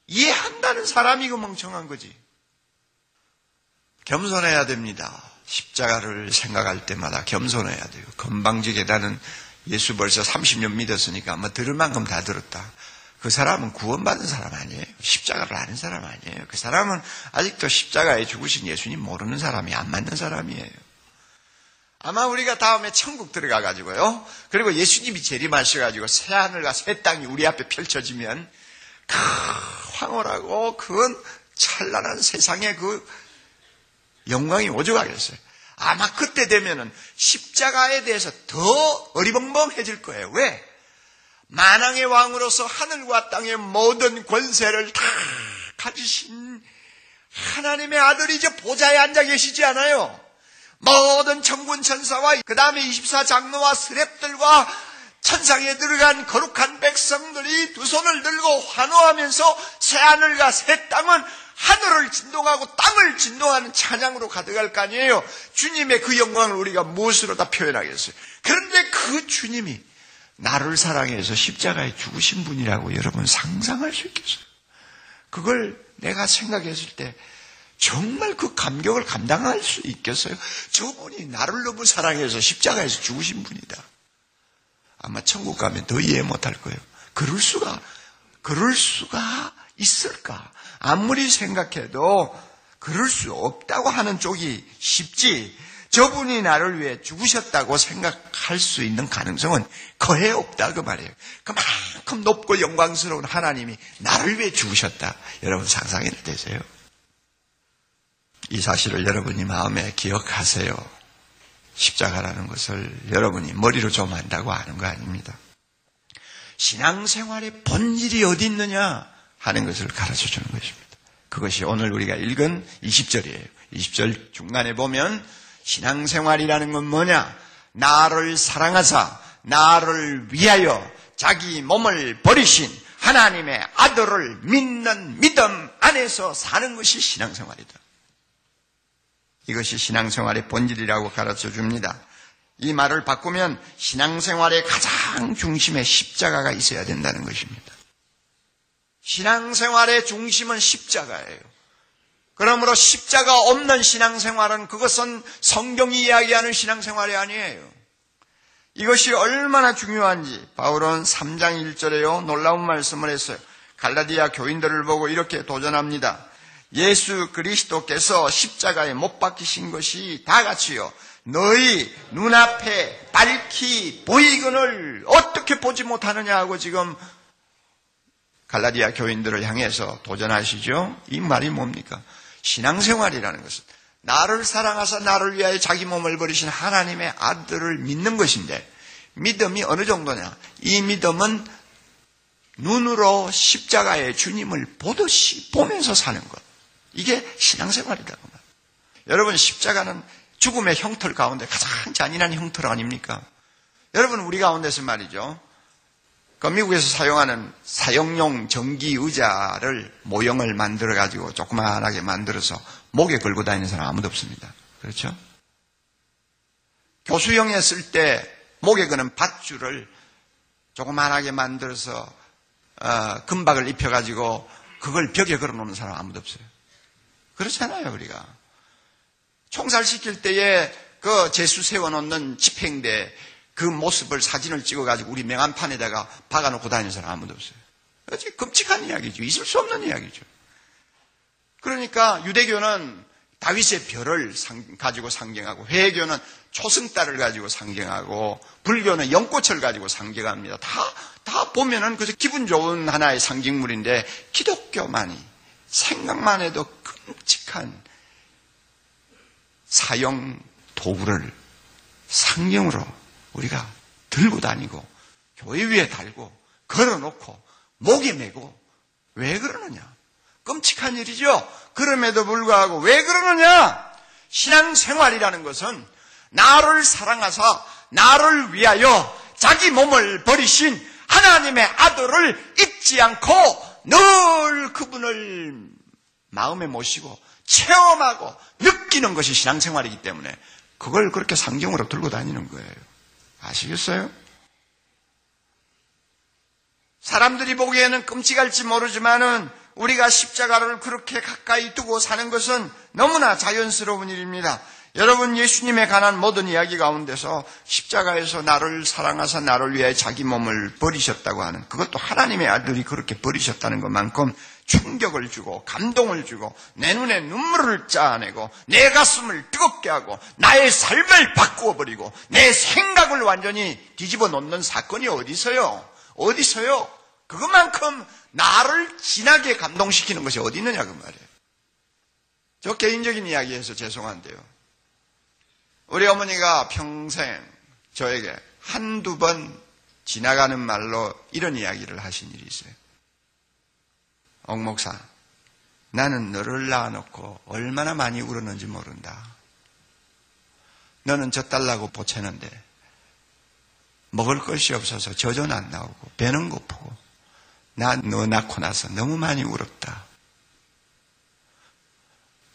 이해한다는 사람이 그 멍청한 거지. 겸손해야 됩니다. 십자가를 생각할 때마다 겸손해야 돼요. 건방지게 나는 예수 벌써 30년 믿었으니까 뭐 들을 만큼 다 들었다. 그 사람은 구원받은 사람 아니에요. 십자가를 아는 사람 아니에요. 그 사람은 아직도 십자가에 죽으신 예수님 모르는 사람이 안 맞는 사람이에요. 아마 우리가 다음에 천국 들어가 가지고요. 그리고 예수님이 재림하셔 가지고 새 하늘과 새 땅이 우리 앞에 펼쳐지면 그 황홀하고 그 찬란한 세상의 그 영광이 오죽하겠어요. 아마 그때 되면은 십자가에 대해서 더 어리벙벙해질 거예요. 왜? 만왕의 왕으로서 하늘과 땅의 모든 권세를 다 가지신 하나님의 아들이 이제 보좌에 앉아 계시지 않아요. 모든 천군 천사와 그 다음에 24장로와 스랩들과 천상에 들어간 거룩한 백성들이 두 손을 들고 환호하면서 새 하늘과 새 땅은 하늘을 진동하고 땅을 진동하는 찬양으로 가득할 거 아니에요. 주님의 그 영광을 우리가 무엇으로 다 표현하겠어요. 그런데 그 주님이 나를 사랑해서 십자가에 죽으신 분이라고 여러분 상상할 수 있겠어요. 그걸 내가 생각했을 때 정말 그 감격을 감당할 수 있겠어요? 저분이 나를 너무 사랑해서 십자가에서 죽으신 분이다. 아마 천국 가면 더 이해 못할 거예요. 그럴 수가, 그럴 수가 있을까? 아무리 생각해도 그럴 수 없다고 하는 쪽이 쉽지. 저분이 나를 위해 죽으셨다고 생각할 수 있는 가능성은 거의 없다 그 말이에요. 그만큼 높고 영광스러운 하나님이 나를 위해 죽으셨다. 여러분 상상이 되세요? 이 사실을 여러분이 마음에 기억하세요. 십자가라는 것을 여러분이 머리로 좀 안다고 아는 거 아닙니다. 신앙생활의 본질이 어디 있느냐 하는 것을 가르쳐 주는 것입니다. 그것이 오늘 우리가 읽은 20절이에요. 20절 중간에 보면 신앙생활이라는 건 뭐냐? 나를 사랑하사 나를 위하여 자기 몸을 버리신 하나님의 아들을 믿는 믿음 안에서 사는 것이 신앙생활이다. 이것이 신앙생활의 본질이라고 가르쳐 줍니다. 이 말을 바꾸면 신앙생활의 가장 중심에 십자가가 있어야 된다는 것입니다. 신앙생활의 중심은 십자가예요. 그러므로 십자가 없는 신앙생활은 그것은 성경이 이야기하는 신앙생활이 아니에요. 이것이 얼마나 중요한지 바울은 3장 1절에요. 놀라운 말씀을 했어요. 갈라디아 교인들을 보고 이렇게 도전합니다. 예수 그리스도께서 십자가에 못 박히신 것이 다 같이요. 너희 눈앞에 밝히 보이거늘 어떻게 보지 못하느냐 하고 지금 갈라디아 교인들을 향해서 도전하시죠. 이 말이 뭡니까? 신앙생활이라는 것은 나를 사랑하사 나를 위하여 자기 몸을 버리신 하나님의 아들을 믿는 것인데 믿음이 어느 정도냐? 이 믿음은 눈으로 십자가의 주님을 보듯이 보면서 사는 것. 이게 신앙생활이다. 여러분 십자가는 죽음의 형틀 가운데 가장 잔인한 형틀 아닙니까? 여러분 우리 가운데서 말이죠. 그 미국에서 사용하는 사용용 전기 의자를 모형을 만들어 가지고 조그만하게 만들어서 목에 걸고 다니는 사람 아무도 없습니다. 그렇죠? 교수형에 쓸 때 목에 거는 밧줄을 조그만하게 만들어서 어, 금박을 입혀 가지고 그걸 벽에 걸어 놓는 사람 아무도 없어요. 그렇잖아요, 우리가. 총살시킬 때에 그 재수 세워놓는 집행대 그 모습을 사진을 찍어가지고 우리 명함판에다가 박아놓고 다니는 사람 아무도 없어요. 어찌 끔찍한 이야기죠. 있을 수 없는 이야기죠. 그러니까 유대교는 다윗의 별을 가지고 상징하고 회교는 초승달을 가지고 상징하고 불교는 연꽃을 가지고 상징합니다. 다, 다 보면은 그저 기분 좋은 하나의 상징물인데 기독교만이 생각만 해도 끔찍한 사형 도구를 상경으로 우리가 들고 다니고 교회 위에 달고 걸어놓고 목에 메고 왜 그러느냐? 끔찍한 일이죠. 그럼에도 불구하고 왜 그러느냐? 신앙생활이라는 것은 나를 사랑하사 나를 위하여 자기 몸을 버리신 하나님의 아들을 잊지 않고 늘 그분을 마음에 모시고 체험하고 느끼는 것이 신앙생활이기 때문에 그걸 그렇게 상경으로 들고 다니는 거예요. 아시겠어요? 사람들이 보기에는 끔찍할지 모르지만은 우리가 십자가를 그렇게 가까이 두고 사는 것은 너무나 자연스러운 일입니다. 여러분 예수님에 관한 모든 이야기 가운데서 십자가에서 나를 사랑하사 나를 위해 자기 몸을 버리셨다고 하는 그것도 하나님의 아들이 그렇게 버리셨다는 것만큼 충격을 주고 감동을 주고 내 눈에 눈물을 짜내고 내 가슴을 뜨겁게 하고 나의 삶을 바꾸어 버리고 내 생각을 완전히 뒤집어 놓는 사건이 어디서요? 어디서요? 그것만큼 나를 진하게 감동시키는 것이 어디 있느냐 그 말이에요. 저 개인적인 이야기에서 죄송한데요. 우리 어머니가 평생 저에게 한두 번 지나가는 말로 이런 이야기를 하신 일이 있어요. 옥목사, 나는 너를 낳아놓고 얼마나 많이 울었는지 모른다. 너는 젖달라고 보채는데 먹을 것이 없어서 젖은 안 나오고 배는 고프고 나 너 낳고 나서 너무 많이 울었다.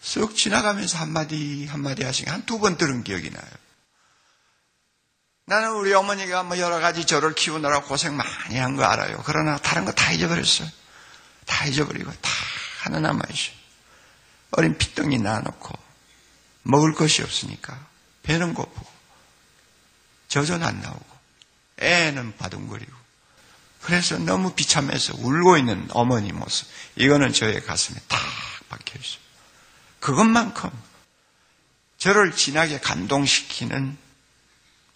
쓱 지나가면서 한마디 한마디 하시게 한두 번 들은 기억이 나요. 나는 우리 어머니가 뭐 여러 가지 저를 키우느라 고생 많이 한 거 알아요. 그러나 다른 거 다 잊어버렸어요. 다 잊어버리고 다 하나 남아있어요. 어린 피덩이 낳아놓고 먹을 것이 없으니까 배는 고프고 젖은 안 나오고 애는 바둥거리고 그래서 너무 비참해서 울고 있는 어머니 모습 이거는 저의 가슴에 딱 박혀있어요. 그것만큼 저를 진하게 감동시키는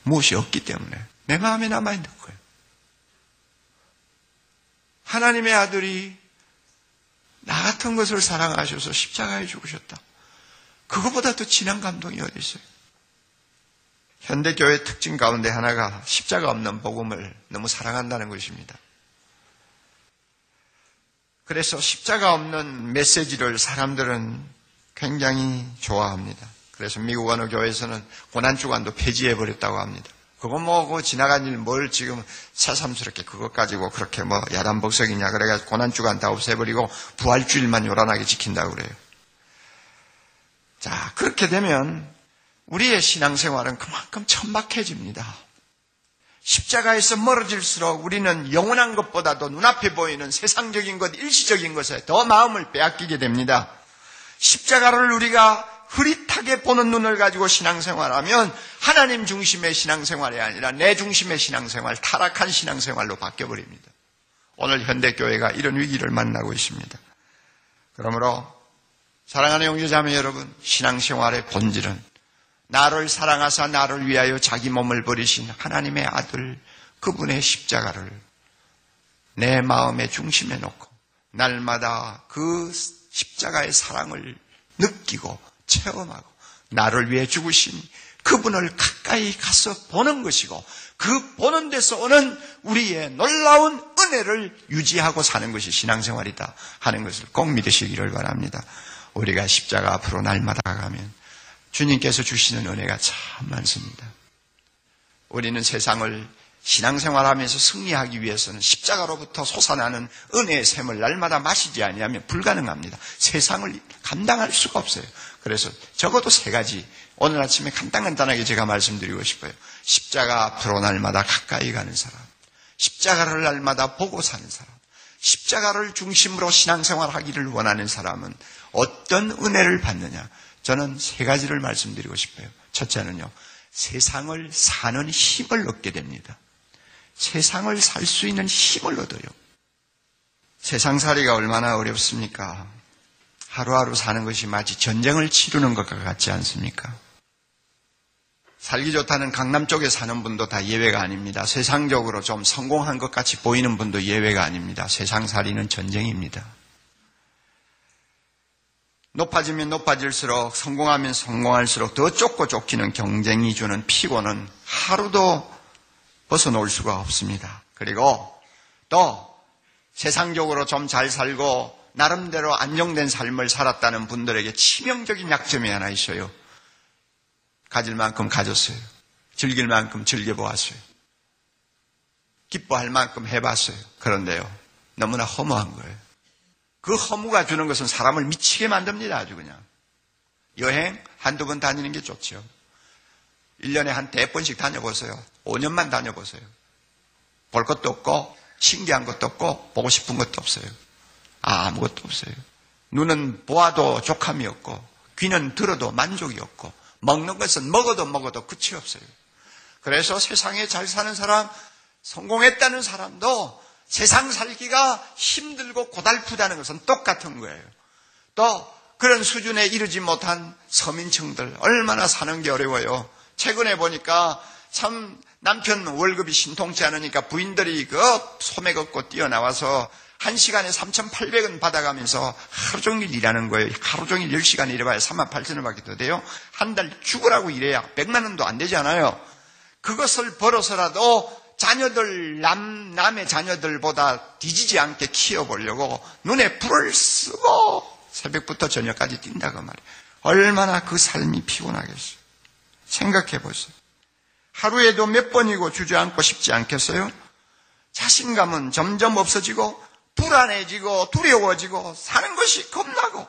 무엇이 없기 때문에 내 마음에 남아있는 거예요. 하나님의 아들이 나 같은 것을 사랑하셔서 십자가에 죽으셨다. 그것보다 더 진한 감동이 어디 있어요? 현대교회 특징 가운데 하나가 십자가 없는 복음을 너무 사랑한다는 것입니다. 그래서 십자가 없는 메시지를 사람들은 굉장히 좋아합니다. 그래서 미국 어느 교회에서는 고난주간도 폐지해버렸다고 합니다. 그거 뭐고 지나간 일 뭘 지금 새삼스럽게 그것 가지고 그렇게 뭐 야단복석이냐 그래가지고 고난주간 다 없애버리고 부활주일만 요란하게 지킨다고 그래요. 자 그렇게 되면 우리의 신앙생활은 그만큼 천박해집니다. 십자가에서 멀어질수록 우리는 영원한 것보다도 눈앞에 보이는 세상적인 것, 일시적인 것에 더 마음을 빼앗기게 됩니다. 십자가를 우리가 흐릿하게 보는 눈을 가지고 신앙생활하면 하나님 중심의 신앙생활이 아니라 내 중심의 신앙생활, 타락한 신앙생활로 바뀌어버립니다. 오늘 현대교회가 이런 위기를 만나고 있습니다. 그러므로 사랑하는 용제자매 여러분, 신앙생활의 본질은 나를 사랑하사 나를 위하여 자기 몸을 버리신 하나님의 아들 그분의 십자가를 내 마음의 중심에 놓고 날마다 그 십자가의 사랑을 느끼고 체험하고 나를 위해 죽으신 그분을 가까이 가서 보는 것이고 그 보는 데서 오는 우리의 놀라운 은혜를 유지하고 사는 것이 신앙생활이다 하는 것을 꼭 믿으시기를 바랍니다. 우리가 십자가 앞으로 날마다 가면 주님께서 주시는 은혜가 참 많습니다. 우리는 세상을 신앙생활하면서 승리하기 위해서는 십자가로부터 솟아나는 은혜의 샘을 날마다 마시지 아니하면 불가능합니다. 세상을 감당할 수가 없어요. 그래서 적어도 세 가지 오늘 아침에 간단간단하게 제가 말씀드리고 싶어요. 십자가 앞으로 날마다 가까이 가는 사람, 십자가를 날마다 보고 사는 사람, 십자가를 중심으로 신앙생활하기를 원하는 사람은 어떤 은혜를 받느냐? 저는 세 가지를 말씀드리고 싶어요. 첫째는요, 세상을 사는 힘을 얻게 됩니다. 세상을 살 수 있는 힘을 얻어요. 세상살이가 얼마나 어렵습니까? 하루하루 사는 것이 마치 전쟁을 치르는 것과 같지 않습니까? 살기 좋다는 강남 쪽에 사는 분도 다 예외가 아닙니다. 세상적으로 좀 성공한 것 같이 보이는 분도 예외가 아닙니다. 세상 살이는 전쟁입니다. 높아지면 높아질수록 성공하면 성공할수록 더 쫓고 쫓기는 경쟁이 주는 피곤은 하루도 벗어놓을 수가 없습니다. 그리고 또 세상적으로 좀 잘 살고 나름대로 안정된 삶을 살았다는 분들에게 치명적인 약점이 하나 있어요. 가질 만큼 가졌어요. 즐길 만큼 즐겨보았어요. 기뻐할 만큼 해봤어요. 그런데요, 너무나 허무한 거예요. 그 허무가 주는 것은 사람을 미치게 만듭니다. 아주 그냥. 여행 한두 번 다니는 게 좋죠. 1년에 한 대번씩 다녀보세요. 5년만 다녀보세요. 볼 것도 없고, 신기한 것도 없고, 보고 싶은 것도 없어요. 아, 아무것도 없어요. 눈은 보아도 족함이 없고, 귀는 들어도 만족이 없고, 먹는 것은 먹어도 먹어도 끝이 없어요. 그래서 세상에 잘 사는 사람, 성공했다는 사람도 세상 살기가 힘들고 고달프다는 것은 똑같은 거예요. 또 그런 수준에 이르지 못한 서민층들 얼마나 사는 게 어려워요. 최근에 보니까 참 남편 월급이 신통치 않으니까 부인들이 그 소매 걷고 뛰어나와서 한 시간에 3,800원 받아가면서 하루 종일 일하는 거예요. 하루 종일 10시간 일해봐야 3만 8천 원 받게 돼요. 한 달 죽으라고 일해야 100만 원도 안 되잖아요. 그것을 벌어서라도 자녀들, 남, 남의 자녀들보다 뒤지지 않게 키워보려고 눈에 불을 쓰고 새벽부터 저녁까지 뛴다고 말이에요. 얼마나 그 삶이 피곤하겠어요. 생각해 보세요. 하루에도 몇 번이고 주저앉고 싶지 않겠어요? 자신감은 점점 없어지고 불안해지고 두려워지고 사는 것이 겁나고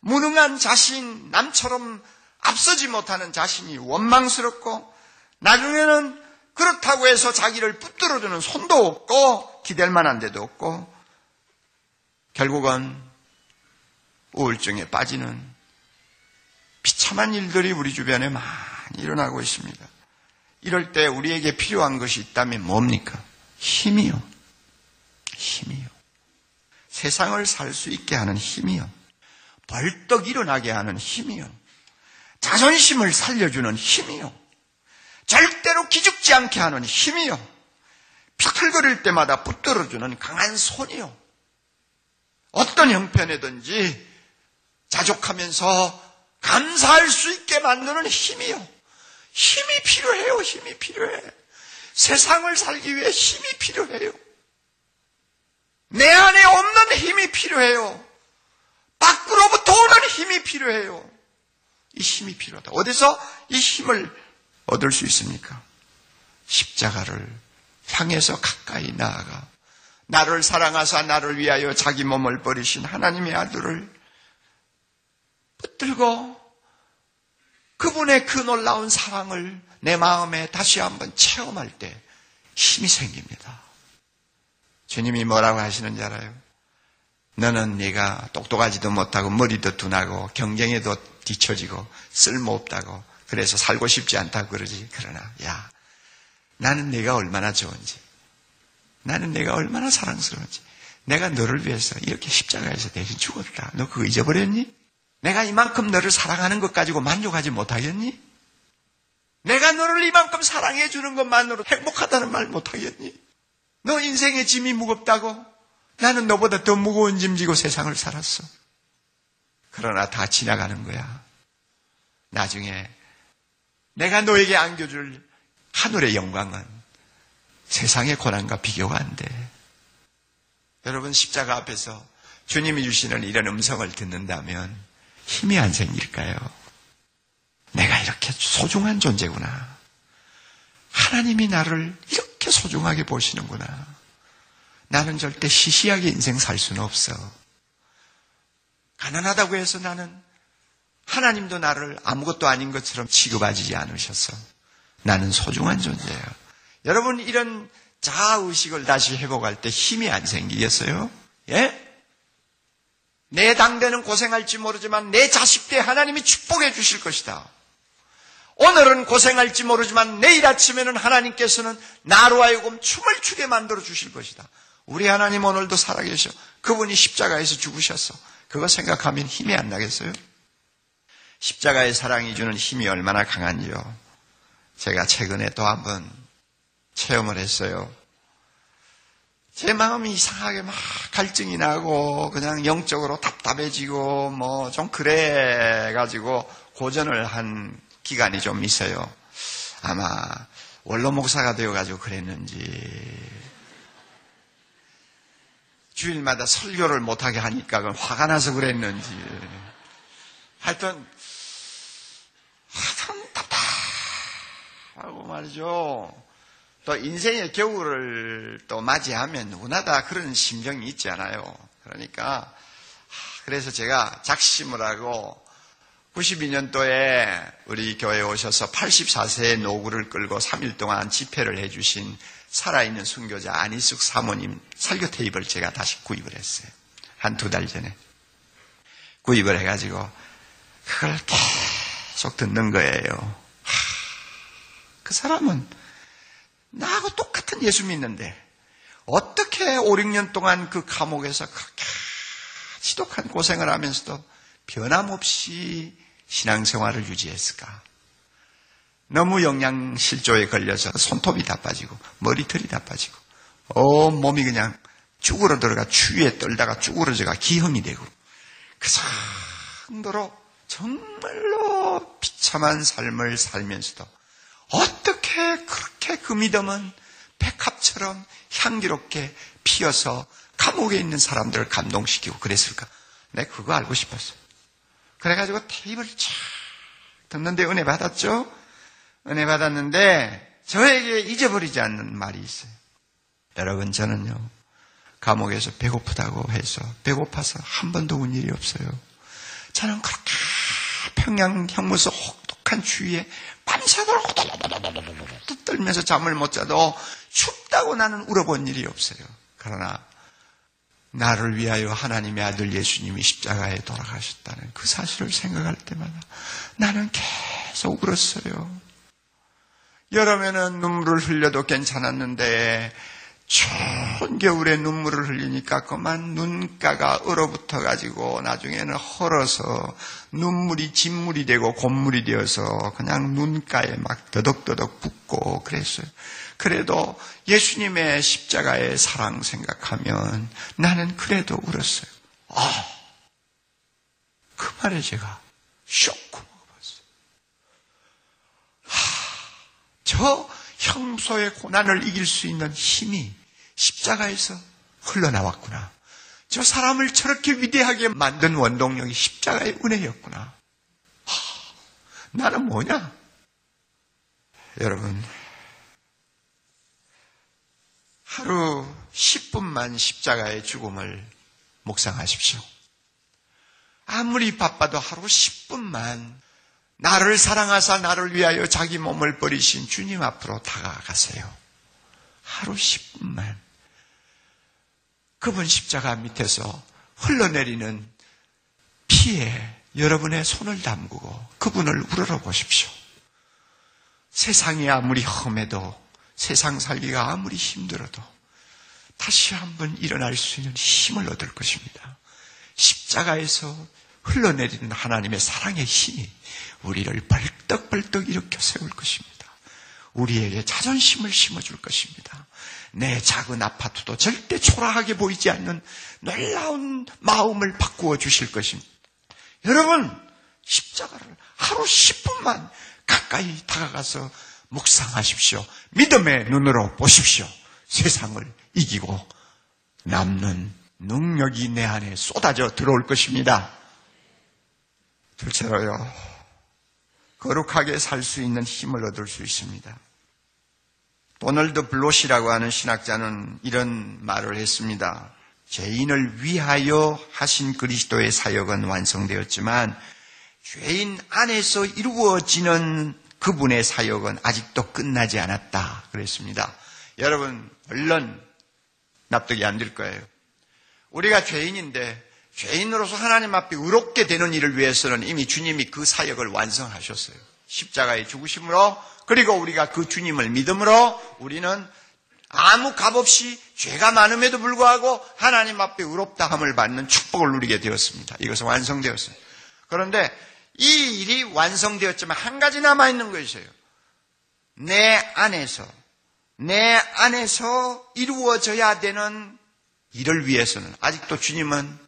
무능한 자신, 남처럼 앞서지 못하는 자신이 원망스럽고 나중에는 그렇다고 해서 자기를 붙들어주는 손도 없고 기댈 만한 데도 없고 결국은 우울증에 빠지는 비참한 일들이 우리 주변에 많이 일어나고 있습니다. 이럴 때 우리에게 필요한 것이 있다면 뭡니까? 힘이요. 힘이요. 세상을 살 수 있게 하는 힘이요. 벌떡 일어나게 하는 힘이요. 자존심을 살려주는 힘이요. 절대로 기죽지 않게 하는 힘이요. 피클거릴 때마다 붙들어주는 강한 손이요. 어떤 형편이든지 자족하면서 감사할 수 있게 만드는 힘이요. 힘이 필요해요. 힘이 필요해. 세상을 살기 위해 힘이 필요해요. 내 안에 없는 힘이 필요해요. 밖으로부터 오는 힘이 필요해요. 이 힘이 필요하다. 어디서 이 힘을 얻을 수 있습니까? 십자가를 향해서 가까이 나아가 나를 사랑하사 나를 위하여 자기 몸을 버리신 하나님의 아들을 붙들고 그분의 그 놀라운 사랑을 내 마음에 다시 한번 체험할 때 힘이 생깁니다. 주님이 뭐라고 하시는지 알아요? 너는 네가 똑똑하지도 못하고 머리도 둔하고 경쟁에도 뒤처지고 쓸모없다고 그래서 살고 싶지 않다고 그러지. 그러나 야 나는 내가 얼마나 좋은지 나는 내가 얼마나 사랑스러운지 내가 너를 위해서 이렇게 십자가에서 대신 죽었다. 너 그거 잊어버렸니? 내가 이만큼 너를 사랑하는 것 가지고 만족하지 못하겠니? 내가 너를 이만큼 사랑해 주는 것만으로 행복하다는 말 못하겠니? 너 인생의 짐이 무겁다고? 나는 너보다 더 무거운 짐 지고 세상을 살았어. 그러나 다 지나가는 거야. 나중에 내가 너에게 안겨줄 하늘의 영광은 세상의 고난과 비교가 안 돼. 여러분 십자가 앞에서 주님이 주시는 이런 음성을 듣는다면 힘이 안 생길까요? 내가 이렇게 소중한 존재구나. 하나님이 나를 이렇게 소중하게 보시는구나. 나는 절대 시시하게 인생 살 수는 없어. 가난하다고 해서 나는 하나님도 나를 아무것도 아닌 것처럼 취급하지 않으셔서 나는 소중한 존재예요. 여러분 이런 자아의식을 다시 회복할 때 힘이 안 생기겠어요? 예? 내 당대는 고생할지 모르지만 내 자식 때 하나님이 축복해 주실 것이다. 오늘은 고생할지 모르지만 내일 아침에는 하나님께서는 나로 하여금 춤을 추게 만들어 주실 것이다. 우리 하나님 오늘도 살아계셔. 그분이 십자가에서 죽으셨어. 그거 생각하면 힘이 안 나겠어요? 십자가의 사랑이 주는 힘이 얼마나 강한지요. 제가 최근에 또 한 번 체험을 했어요. 제 마음이 이상하게 막 갈증이 나고 그냥 영적으로 답답해지고 뭐 좀 그래 가지고 고전을 한 기간이 좀 있어요. 아마 원로 목사가 되어 가지고 그랬는지 주일마다 설교를 못하게 하니까 화가 나서 그랬는지 하여튼 하여튼 답답하고 말이죠. 또 인생의 겨울을 또 맞이하면 누구나 다 그런 심정이 있잖아요. 그러니까 그래서 제가 작심을 하고 92년도에 우리 교회에 오셔서 84세의 노구를 끌고 3일 동안 집회를 해주신 살아있는 순교자 안희숙 사모님 설교 테이프를 제가 다시 구입을 했어요. 한 두 달 전에. 구입을 해가지고 그걸 계속 듣는 거예요. 그 사람은 나하고 똑같은 예수 믿는데 어떻게 5, 6년 동안 그 감옥에서 그렇게 지독한 고생을 하면서도 변함없이 신앙생활을 유지했을까? 너무 영양실조에 걸려서 손톱이 다 빠지고 머리털이 다 빠지고 온 몸이 그냥 쭈그러 들어가 추위에 떨다가 쭈그러져가 기형이 되고 그 정도로 정말로 비참한 삶을 살면서도 어떻게 그렇게 그 믿음은 백합처럼 향기롭게 피어서 감옥에 있는 사람들을 감동시키고 그랬을까? 내가 그거 알고 싶었어. 그래가지고 테이블 쫙 듣는데 은혜 받았죠? 은혜 받았는데 저에게 잊어버리지 않는 말이 있어요. 여러분 저는요 감옥에서 배고프다고 해서 배고파서 한 번도 운 일이 없어요. 저는 그렇게 평양 형무소 혹독한 추위에 밤새도록 떨면서 잠을 못 자도 춥다고 나는 울어본 일이 없어요. 그러나 나를 위하여 하나님의 아들 예수님이 십자가에 돌아가셨다는 그 사실을 생각할 때마다 나는 계속 울었어요. 여름에는 눈물을 흘려도 괜찮았는데 추운 겨울에 눈물을 흘리니까 그만 눈가가 얼어붙어 가지고 나중에는 헐어서 눈물이 진물이 되고 곤물이 되어서 그냥 눈가에 막 더덕더덕 붓고 그랬어요. 그래도 예수님의 십자가의 사랑 생각하면 나는 그래도 울었어요. 아, 그 말에 제가 쇼크 먹어봤어요. 하, 저 형소의 고난을 이길 수 있는 힘이 십자가에서 흘러나왔구나. 저 사람을 저렇게 위대하게 만든 원동력이 십자가의 은혜였구나. 하, 나는 뭐냐? 여러분, 하루 10분만 십자가의 죽음을 묵상하십시오. 아무리 바빠도 하루 10분만 나를 사랑하사 나를 위하여 자기 몸을 버리신 주님 앞으로 다가가세요. 하루 10분만. 그분 십자가 밑에서 흘러내리는 피에 여러분의 손을 담그고 그분을 우러러 보십시오. 세상이 아무리 험해도 세상 살기가 아무리 힘들어도 다시 한번 일어날 수 있는 힘을 얻을 것입니다. 십자가에서 흘러내리는 하나님의 사랑의 힘이 우리를 벌떡벌떡 일으켜 세울 것입니다. 우리에게 자존심을 심어줄 것입니다. 내 작은 아파트도 절대 초라하게 보이지 않는 놀라운 마음을 바꾸어 주실 것입니다. 여러분, 십자가를 하루 10분만 가까이 다가가서 묵상하십시오. 믿음의 눈으로 보십시오. 세상을 이기고 남는 능력이 내 안에 쏟아져 들어올 것입니다. 둘째로요, 거룩하게 살 수 있는 힘을 얻을 수 있습니다. 도널드 블롯이라고 하는 신학자는 이런 말을 했습니다. 죄인을 위하여 하신 그리스도의 사역은 완성되었지만 죄인 안에서 이루어지는 그분의 사역은 아직도 끝나지 않았다. 그랬습니다. 여러분, 물론 납득이 안 될 거예요. 우리가 죄인인데 죄인으로서 하나님 앞에 의롭게 되는 일을 위해서는 이미 주님이 그 사역을 완성하셨어요. 십자가의 죽으심으로 그리고 우리가 그 주님을 믿음으로 우리는 아무 값 없이 죄가 많음에도 불구하고 하나님 앞에 의롭다함을 받는 축복을 누리게 되었습니다. 이것은 완성되었어요. 그런데 이 일이 완성되었지만 한 가지 남아있는 것이에요. 내 안에서, 내 안에서 이루어져야 되는 일을 위해서는 아직도 주님은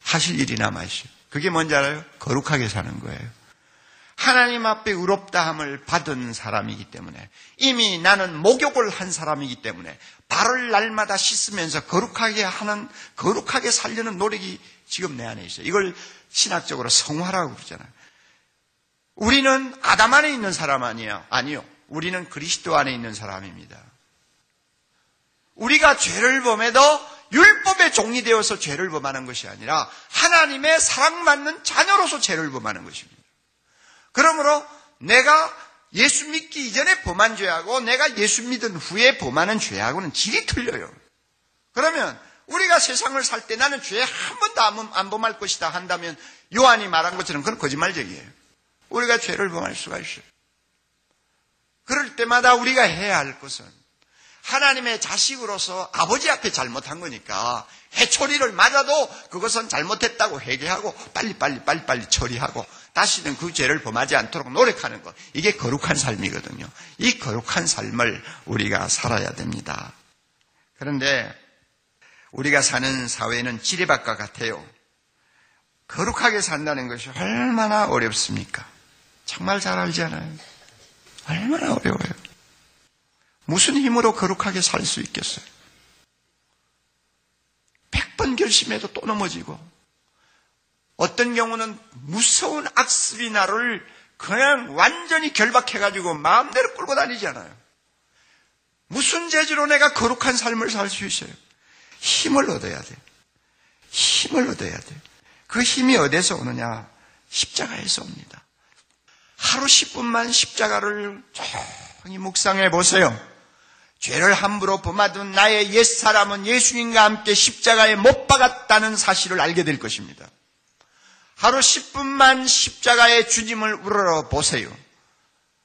하실 일이 남아있어요. 그게 뭔지 알아요? 거룩하게 사는 거예요. 하나님 앞에 의롭다함을 받은 사람이기 때문에 이미 나는 목욕을 한 사람이기 때문에 발을 날마다 씻으면서 거룩하게 하는 거룩하게 살려는 노력이 지금 내 안에 있어요. 이걸 신학적으로 성화라고 그러잖아요. 우리는 아담 안에 있는 사람 아니에요. 아니요. 우리는 그리스도 안에 있는 사람입니다. 우리가 죄를 범해도 율법의 종이 되어서 죄를 범하는 것이 아니라 하나님의 사랑받는 자녀로서 죄를 범하는 것입니다. 그러므로 내가 예수 믿기 이전에 범한 죄하고 내가 예수 믿은 후에 범하는 죄하고는 질이 틀려요. 그러면 우리가 세상을 살 때 나는 죄 한 번도 안 범할 것이다 한다면 요한이 말한 것처럼 그건 거짓말적이에요. 우리가 죄를 범할 수가 있어요. 그럴 때마다 우리가 해야 할 것은 하나님의 자식으로서 아버지 앞에 잘못한 거니까 해초리를 맞아도 그것은 잘못했다고 회개하고 빨리빨리 빨리빨리 처리하고 다시는 그 죄를 범하지 않도록 노력하는 것. 이게 거룩한 삶이거든요. 이 거룩한 삶을 우리가 살아야 됩니다. 그런데 우리가 사는 사회는 지뢰밭과 같아요. 거룩하게 산다는 것이 얼마나 어렵습니까? 정말 잘 알잖아요. 얼마나 어려워요. 무슨 힘으로 거룩하게 살 수 있겠어요? 백 번 결심해도 또 넘어지고, 어떤 경우는 무서운 악습이 나를 그냥 완전히 결박해가지고 마음대로 끌고 다니잖아요. 무슨 재주로 내가 거룩한 삶을 살 수 있어요? 힘을 얻어야 돼요. 힘을 얻어야 돼요. 그 힘이 어디서 오느냐? 십자가에서 옵니다. 하루 10분만 십자가를 조용히 묵상해 보세요. 죄를 함부로 범하던 나의 옛사람은 예수님과 함께 십자가에 못 박았다는 사실을 알게 될 것입니다. 하루 10분만 십자가의 주님을 우러러 보세요.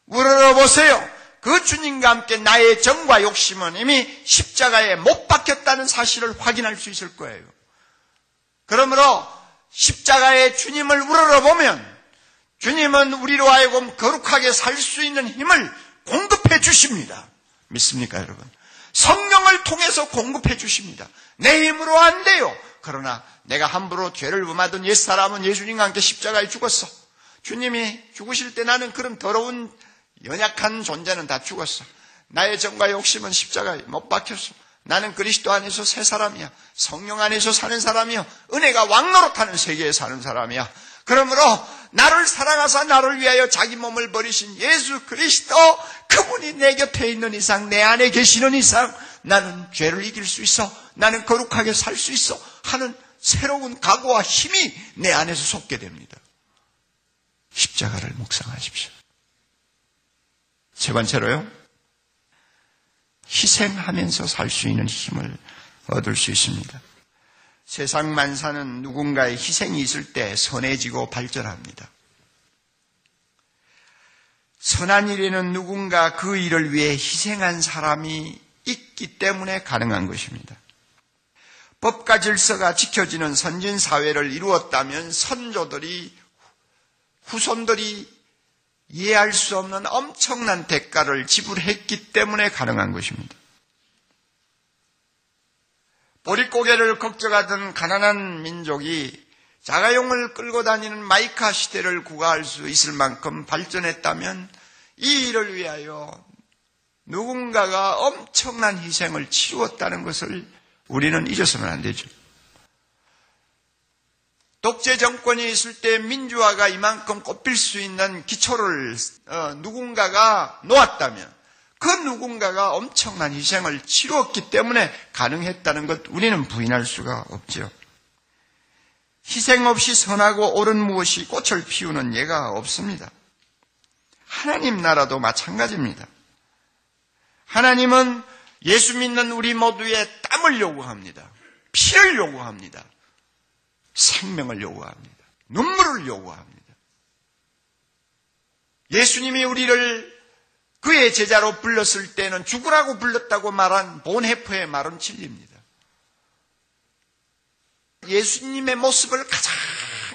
우러러 보세요. 그 주님과 함께 나의 정과 욕심은 이미 십자가에 못 박혔다는 사실을 확인할 수 있을 거예요. 그러므로 십자가의 주님을 우러러 보면 주님은 우리로 하여금 거룩하게 살 수 있는 힘을 공급해 주십니다. 믿습니까, 여러분? 성령을 통해서 공급해 주십니다. 내 힘으로 안 돼요. 그러나 내가 함부로 죄를 범하던 옛사람은 예수님과 함께 십자가에 죽었어. 주님이 죽으실 때 나는 그런 더러운 연약한 존재는 다 죽었어. 나의 정과 욕심은 십자가에 못 박혔어. 나는 그리스도 안에서 새 사람이야. 성령 안에서 사는 사람이야. 은혜가 왕노릇하는 세계에 사는 사람이야. 그러므로 나를 사랑하사 나를 위하여 자기 몸을 버리신 예수 그리스도 그분이 내 곁에 있는 이상 내 안에 계시는 이상 나는 죄를 이길 수 있어 나는 거룩하게 살 수 있어 하는 새로운 각오와 힘이 내 안에서 솟게 됩니다. 십자가를 묵상하십시오. 세 번째로요. 희생하면서 살 수 있는 힘을 얻을 수 있습니다. 세상 만사는 누군가의 희생이 있을 때 선해지고 발전합니다. 선한 일에는 누군가 그 일을 위해 희생한 사람이 있기 때문에 가능한 것입니다. 법과 질서가 지켜지는 선진 사회를 이루었다면 선조들이 후손들이 이해할 수 없는 엄청난 대가를 지불했기 때문에 가능한 것입니다. 보릿고개를 걱정하던 가난한 민족이 자가용을 끌고 다니는 마이카 시대를 구가할 수 있을 만큼 발전했다면 이 일을 위하여 누군가가 엄청난 희생을 치루었다는 것을 우리는 잊어서는 안 되죠. 독재 정권이 있을 때 민주화가 이만큼 꼽힐 수 있는 기초를 어, 누군가가 놓았다면 그 누군가가 엄청난 희생을 치루었기 때문에 가능했다는 것 우리는 부인할 수가 없죠. 희생 없이 선하고 옳은 무엇이 꽃을 피우는 예가 없습니다. 하나님 나라도 마찬가지입니다. 하나님은 예수 믿는 우리 모두의 땀을 요구합니다. 피를 요구합니다. 생명을 요구합니다. 눈물을 요구합니다. 예수님이 우리를 그의 제자로 불렀을 때는 죽으라고 불렀다고 말한 본해프의 말은 진리입니다. 예수님의 모습을 가장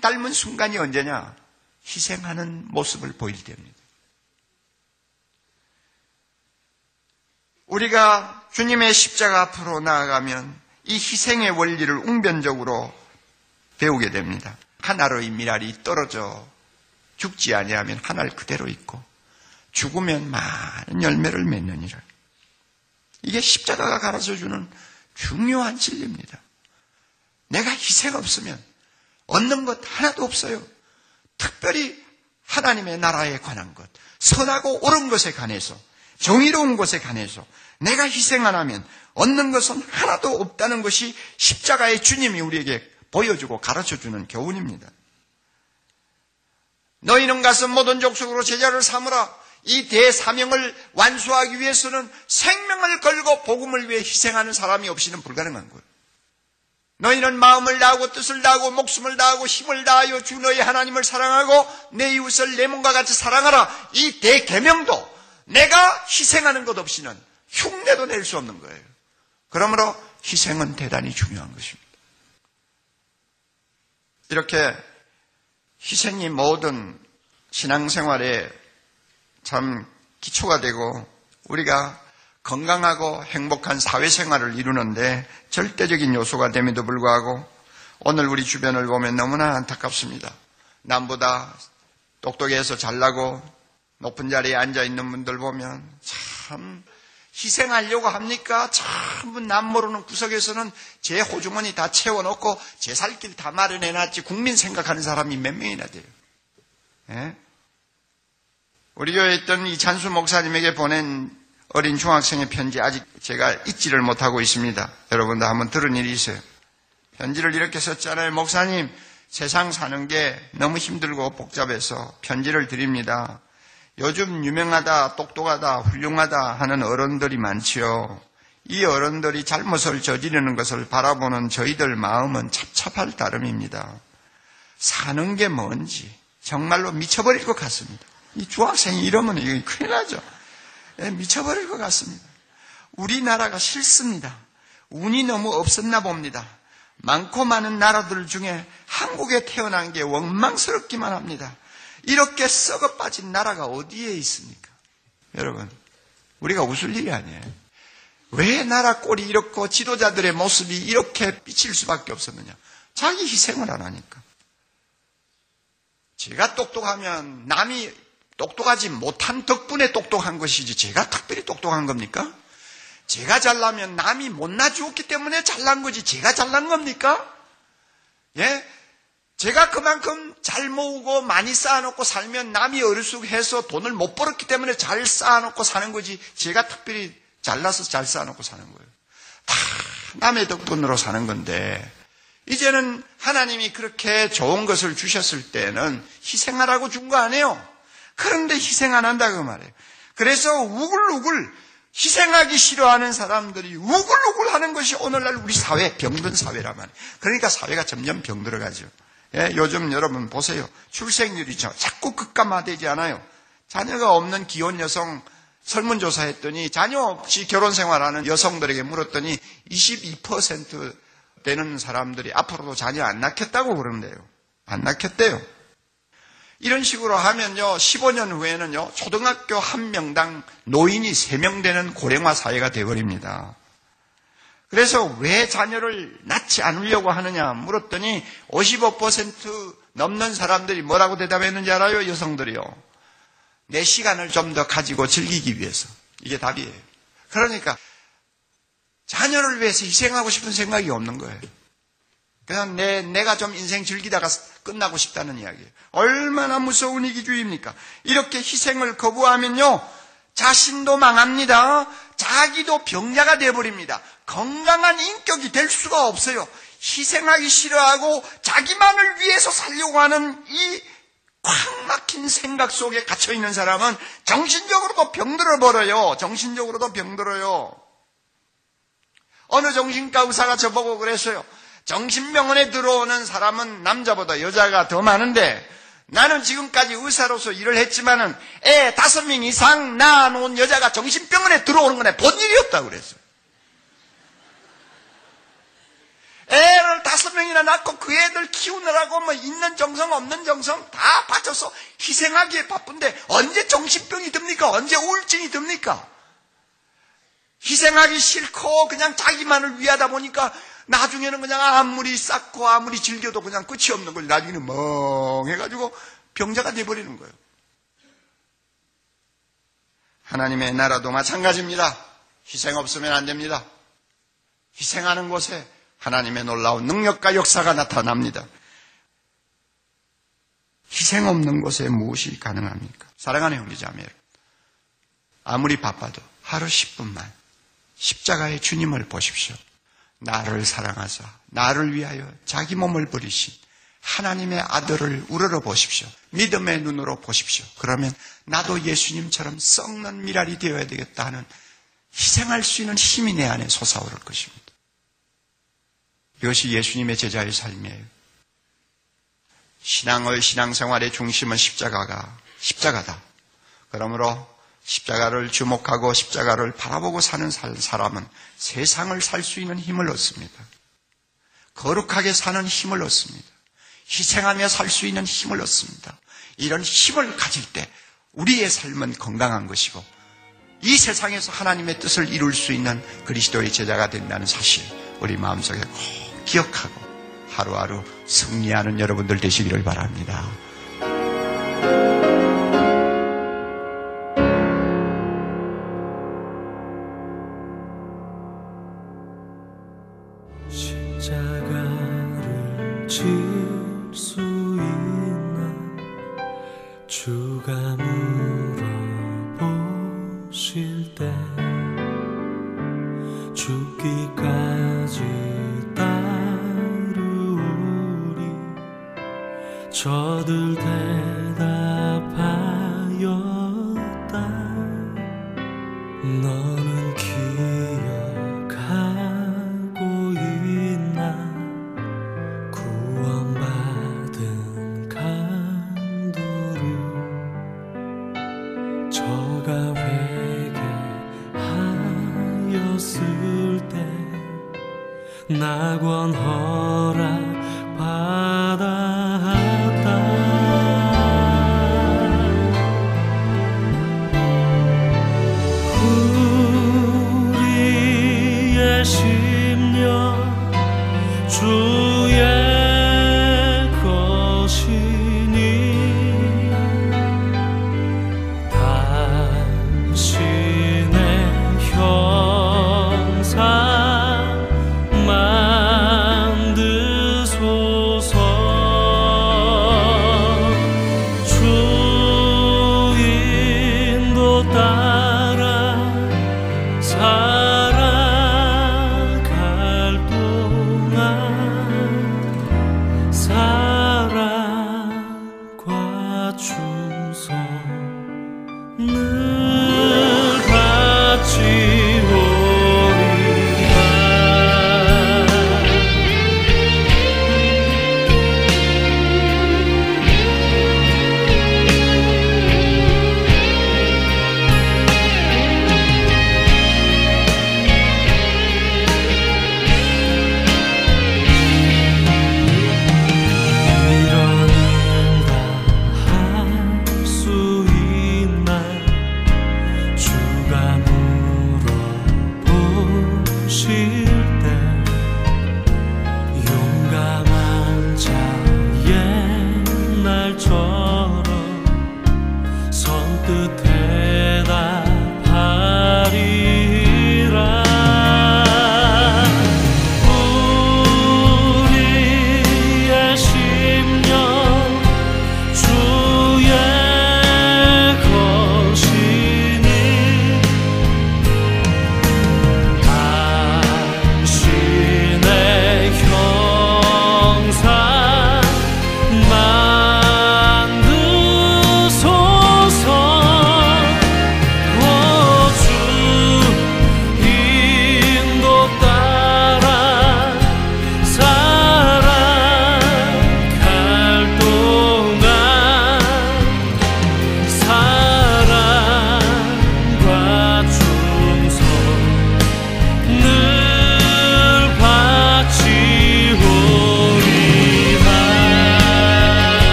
닮은 순간이 언제냐? 희생하는 모습을 보일 때입니다. 우리가 주님의 십자가 앞으로 나아가면 이 희생의 원리를 웅변적으로 배우게 됩니다. 하나로의 미랄이 떨어져 죽지 아니하면 하나를 그대로 있고 죽으면 많은 열매를 맺느니라. 이게 십자가가 가르쳐 주는 중요한 진리입니다. 내가 희생 없으면 얻는 것 하나도 없어요. 특별히 하나님의 나라에 관한 것, 선하고 옳은 것에 관해서, 정의로운 것에 관해서 내가 희생 안 하면 얻는 것은 하나도 없다는 것이 십자가의 주님이 우리에게 보여주고 가르쳐 주는 교훈입니다. 너희는 가서 모든 족속으로 제자를 삼으라. 이 대사명을 완수하기 위해서는 생명을 걸고 복음을 위해 희생하는 사람이 없이는 불가능한 거예요. 너희는 마음을 다하고 뜻을 다하고 목숨을 다하고 힘을 다하여 주 너희 하나님을 사랑하고 내 이웃을 내 몸과 같이 사랑하라. 이 대계명도 내가 희생하는 것 없이는 흉내도 낼 수 없는 거예요. 그러므로 희생은 대단히 중요한 것입니다. 이렇게 희생이 모든 신앙생활에 참 기초가 되고 우리가 건강하고 행복한 사회생활을 이루는데 절대적인 요소가 됨에도 불구하고 오늘 우리 주변을 보면 너무나 안타깝습니다. 남보다 똑똑해서 잘나고 높은 자리에 앉아 있는 분들 보면 참 희생하려고 합니까? 전부 남 모르는 구석에서는 제 호주머니 다 채워놓고 제 살 길 다 마련해놨지 국민 생각하는 사람이 몇 명이나 돼요. 예? 우리 교회에 있던 이 잔수 목사님에게 보낸 어린 중학생의 편지 아직 제가 잊지를 못하고 있습니다. 여러분도 한번 들은 일이 있어요. 편지를 이렇게 썼잖아요. 목사님, 세상 사는 게 너무 힘들고 복잡해서 편지를 드립니다. 요즘 유명하다, 똑똑하다, 훌륭하다 하는 어른들이 많지요. 이 어른들이 잘못을 저지르는 것을 바라보는 저희들 마음은 찹찹할 따름입니다. 사는 게 뭔지 정말로 미쳐버릴 것 같습니다. 이 중학생이 이러면 이거 큰일 나죠. 예, 미쳐버릴 것 같습니다. 우리나라가 싫습니다. 운이 너무 없었나 봅니다. 많고 많은 나라들 중에 한국에 태어난 게 원망스럽기만 합니다. 이렇게 썩어 빠진 나라가 어디에 있습니까? 여러분, 우리가 웃을 일이 아니에요. 왜 나라 꼴이 이렇고 지도자들의 모습이 이렇게 삐칠 수밖에 없었느냐? 자기 희생을 안 하니까. 제가 똑똑하면 남이 똑똑하지 못한 덕분에 똑똑한 것이지 제가 특별히 똑똑한 겁니까? 제가 잘나면 남이 못나 주었기 때문에 잘난 거지 제가 잘난 겁니까? 예? 제가 그만큼 잘 모으고 많이 쌓아놓고 살면 남이 어리숙해서 돈을 못 벌었기 때문에 잘 쌓아놓고 사는 거지 제가 특별히 잘나서 잘 쌓아놓고 사는 거예요. 다 남의 덕분으로 사는 건데 이제는 하나님이 그렇게 좋은 것을 주셨을 때는 희생하라고 준 거 아니에요? 그런데 희생 안 한다고 말해요. 그래서 우글우글 희생하기 싫어하는 사람들이 우글우글 하는 것이 오늘날 우리 사회, 병든 사회란 말이에요. 그러니까 사회가 점점 병들어가죠. 예, 요즘 여러분 보세요. 출생률이 자꾸 급감화되지 않아요. 자녀가 없는 기혼 여성 설문조사 했더니 자녀 없이 결혼 생활하는 여성들에게 물었더니 22% 되는 사람들이 앞으로도 자녀 안 낳겠다고 그러는데요. 안 낳겠대요. 이런 식으로 하면요, 15년 후에는요, 초등학교 한 명당 노인이 3명 되는 고령화 사회가 되어버립니다. 그래서 왜 자녀를 낳지 않으려고 하느냐 물었더니 55% 넘는 사람들이 뭐라고 대답했는지 알아요? 여성들이요. 내 시간을 좀 더 가지고 즐기기 위해서. 이게 답이에요. 그러니까 자녀를 위해서 희생하고 싶은 생각이 없는 거예요. 그냥 내, 내가 좀 인생 즐기다가 끝나고 싶다는 이야기예요. 얼마나 무서운 이기주의입니까? 이렇게 희생을 거부하면요, 자신도 망합니다. 자기도 병자가 되어버립니다. 건강한 인격이 될 수가 없어요. 희생하기 싫어하고 자기만을 위해서 살려고 하는 이 꽉 막힌 생각 속에 갇혀 있는 사람은 정신적으로도 병들어 버려요. 정신적으로도 병들어요. 어느 정신과 의사가 저보고 그랬어요. 정신병원에 들어오는 사람은 남자보다 여자가 더 많은데 나는 지금까지 의사로서 일을 했지만은 애 다섯 명 이상 낳아놓은 여자가 정신병원에 들어오는 거네 본 일이 없다고 그랬어요. 애를 다섯 명이나 낳고 그 애들 키우느라고 뭐 있는 정성 없는 정성 다 바쳐서 희생하기에 바쁜데 언제 정신병이 듭니까? 언제 우울증이 듭니까? 희생하기 싫고 그냥 자기만을 위하다 보니까 나중에는 그냥 아무리 쌓고 아무리 즐겨도 그냥 끝이 없는 거지. 나중에는 멍해가지고 병자가 돼버리는 거예요. 하나님의 나라도 마찬가지입니다. 희생 없으면 안 됩니다. 희생하는 곳에 하나님의 놀라운 능력과 역사가 나타납니다. 희생 없는 곳에 무엇이 가능합니까? 사랑하는 형제자매 여러분. 아무리 바빠도 하루 10분만 십자가의 주님을 보십시오. 나를 사랑하사 나를 위하여 자기 몸을 버리신 하나님의 아들을 우러러 보십시오. 믿음의 눈으로 보십시오. 그러면 나도 예수님처럼 썩는 미랄이 되어야 되겠다 하는 희생할 수 있는 힘이 내 안에 솟아오를 것입니다. 이것이 예수님의 제자의 삶이에요. 신앙의 신앙생활의 중심은 십자가가 십자가다. 그러므로 십자가를 주목하고 십자가를 바라보고 사는 사람은 세상을 살 수 있는 힘을 얻습니다. 거룩하게 사는 힘을 얻습니다. 희생하며 살 수 있는 힘을 얻습니다. 이런 힘을 가질 때 우리의 삶은 건강한 것이고 이 세상에서 하나님의 뜻을 이룰 수 있는 그리스도의 제자가 된다는 사실 우리 마음속에 꼭 기억하고 하루하루 승리하는 여러분들 되시기를 바랍니다.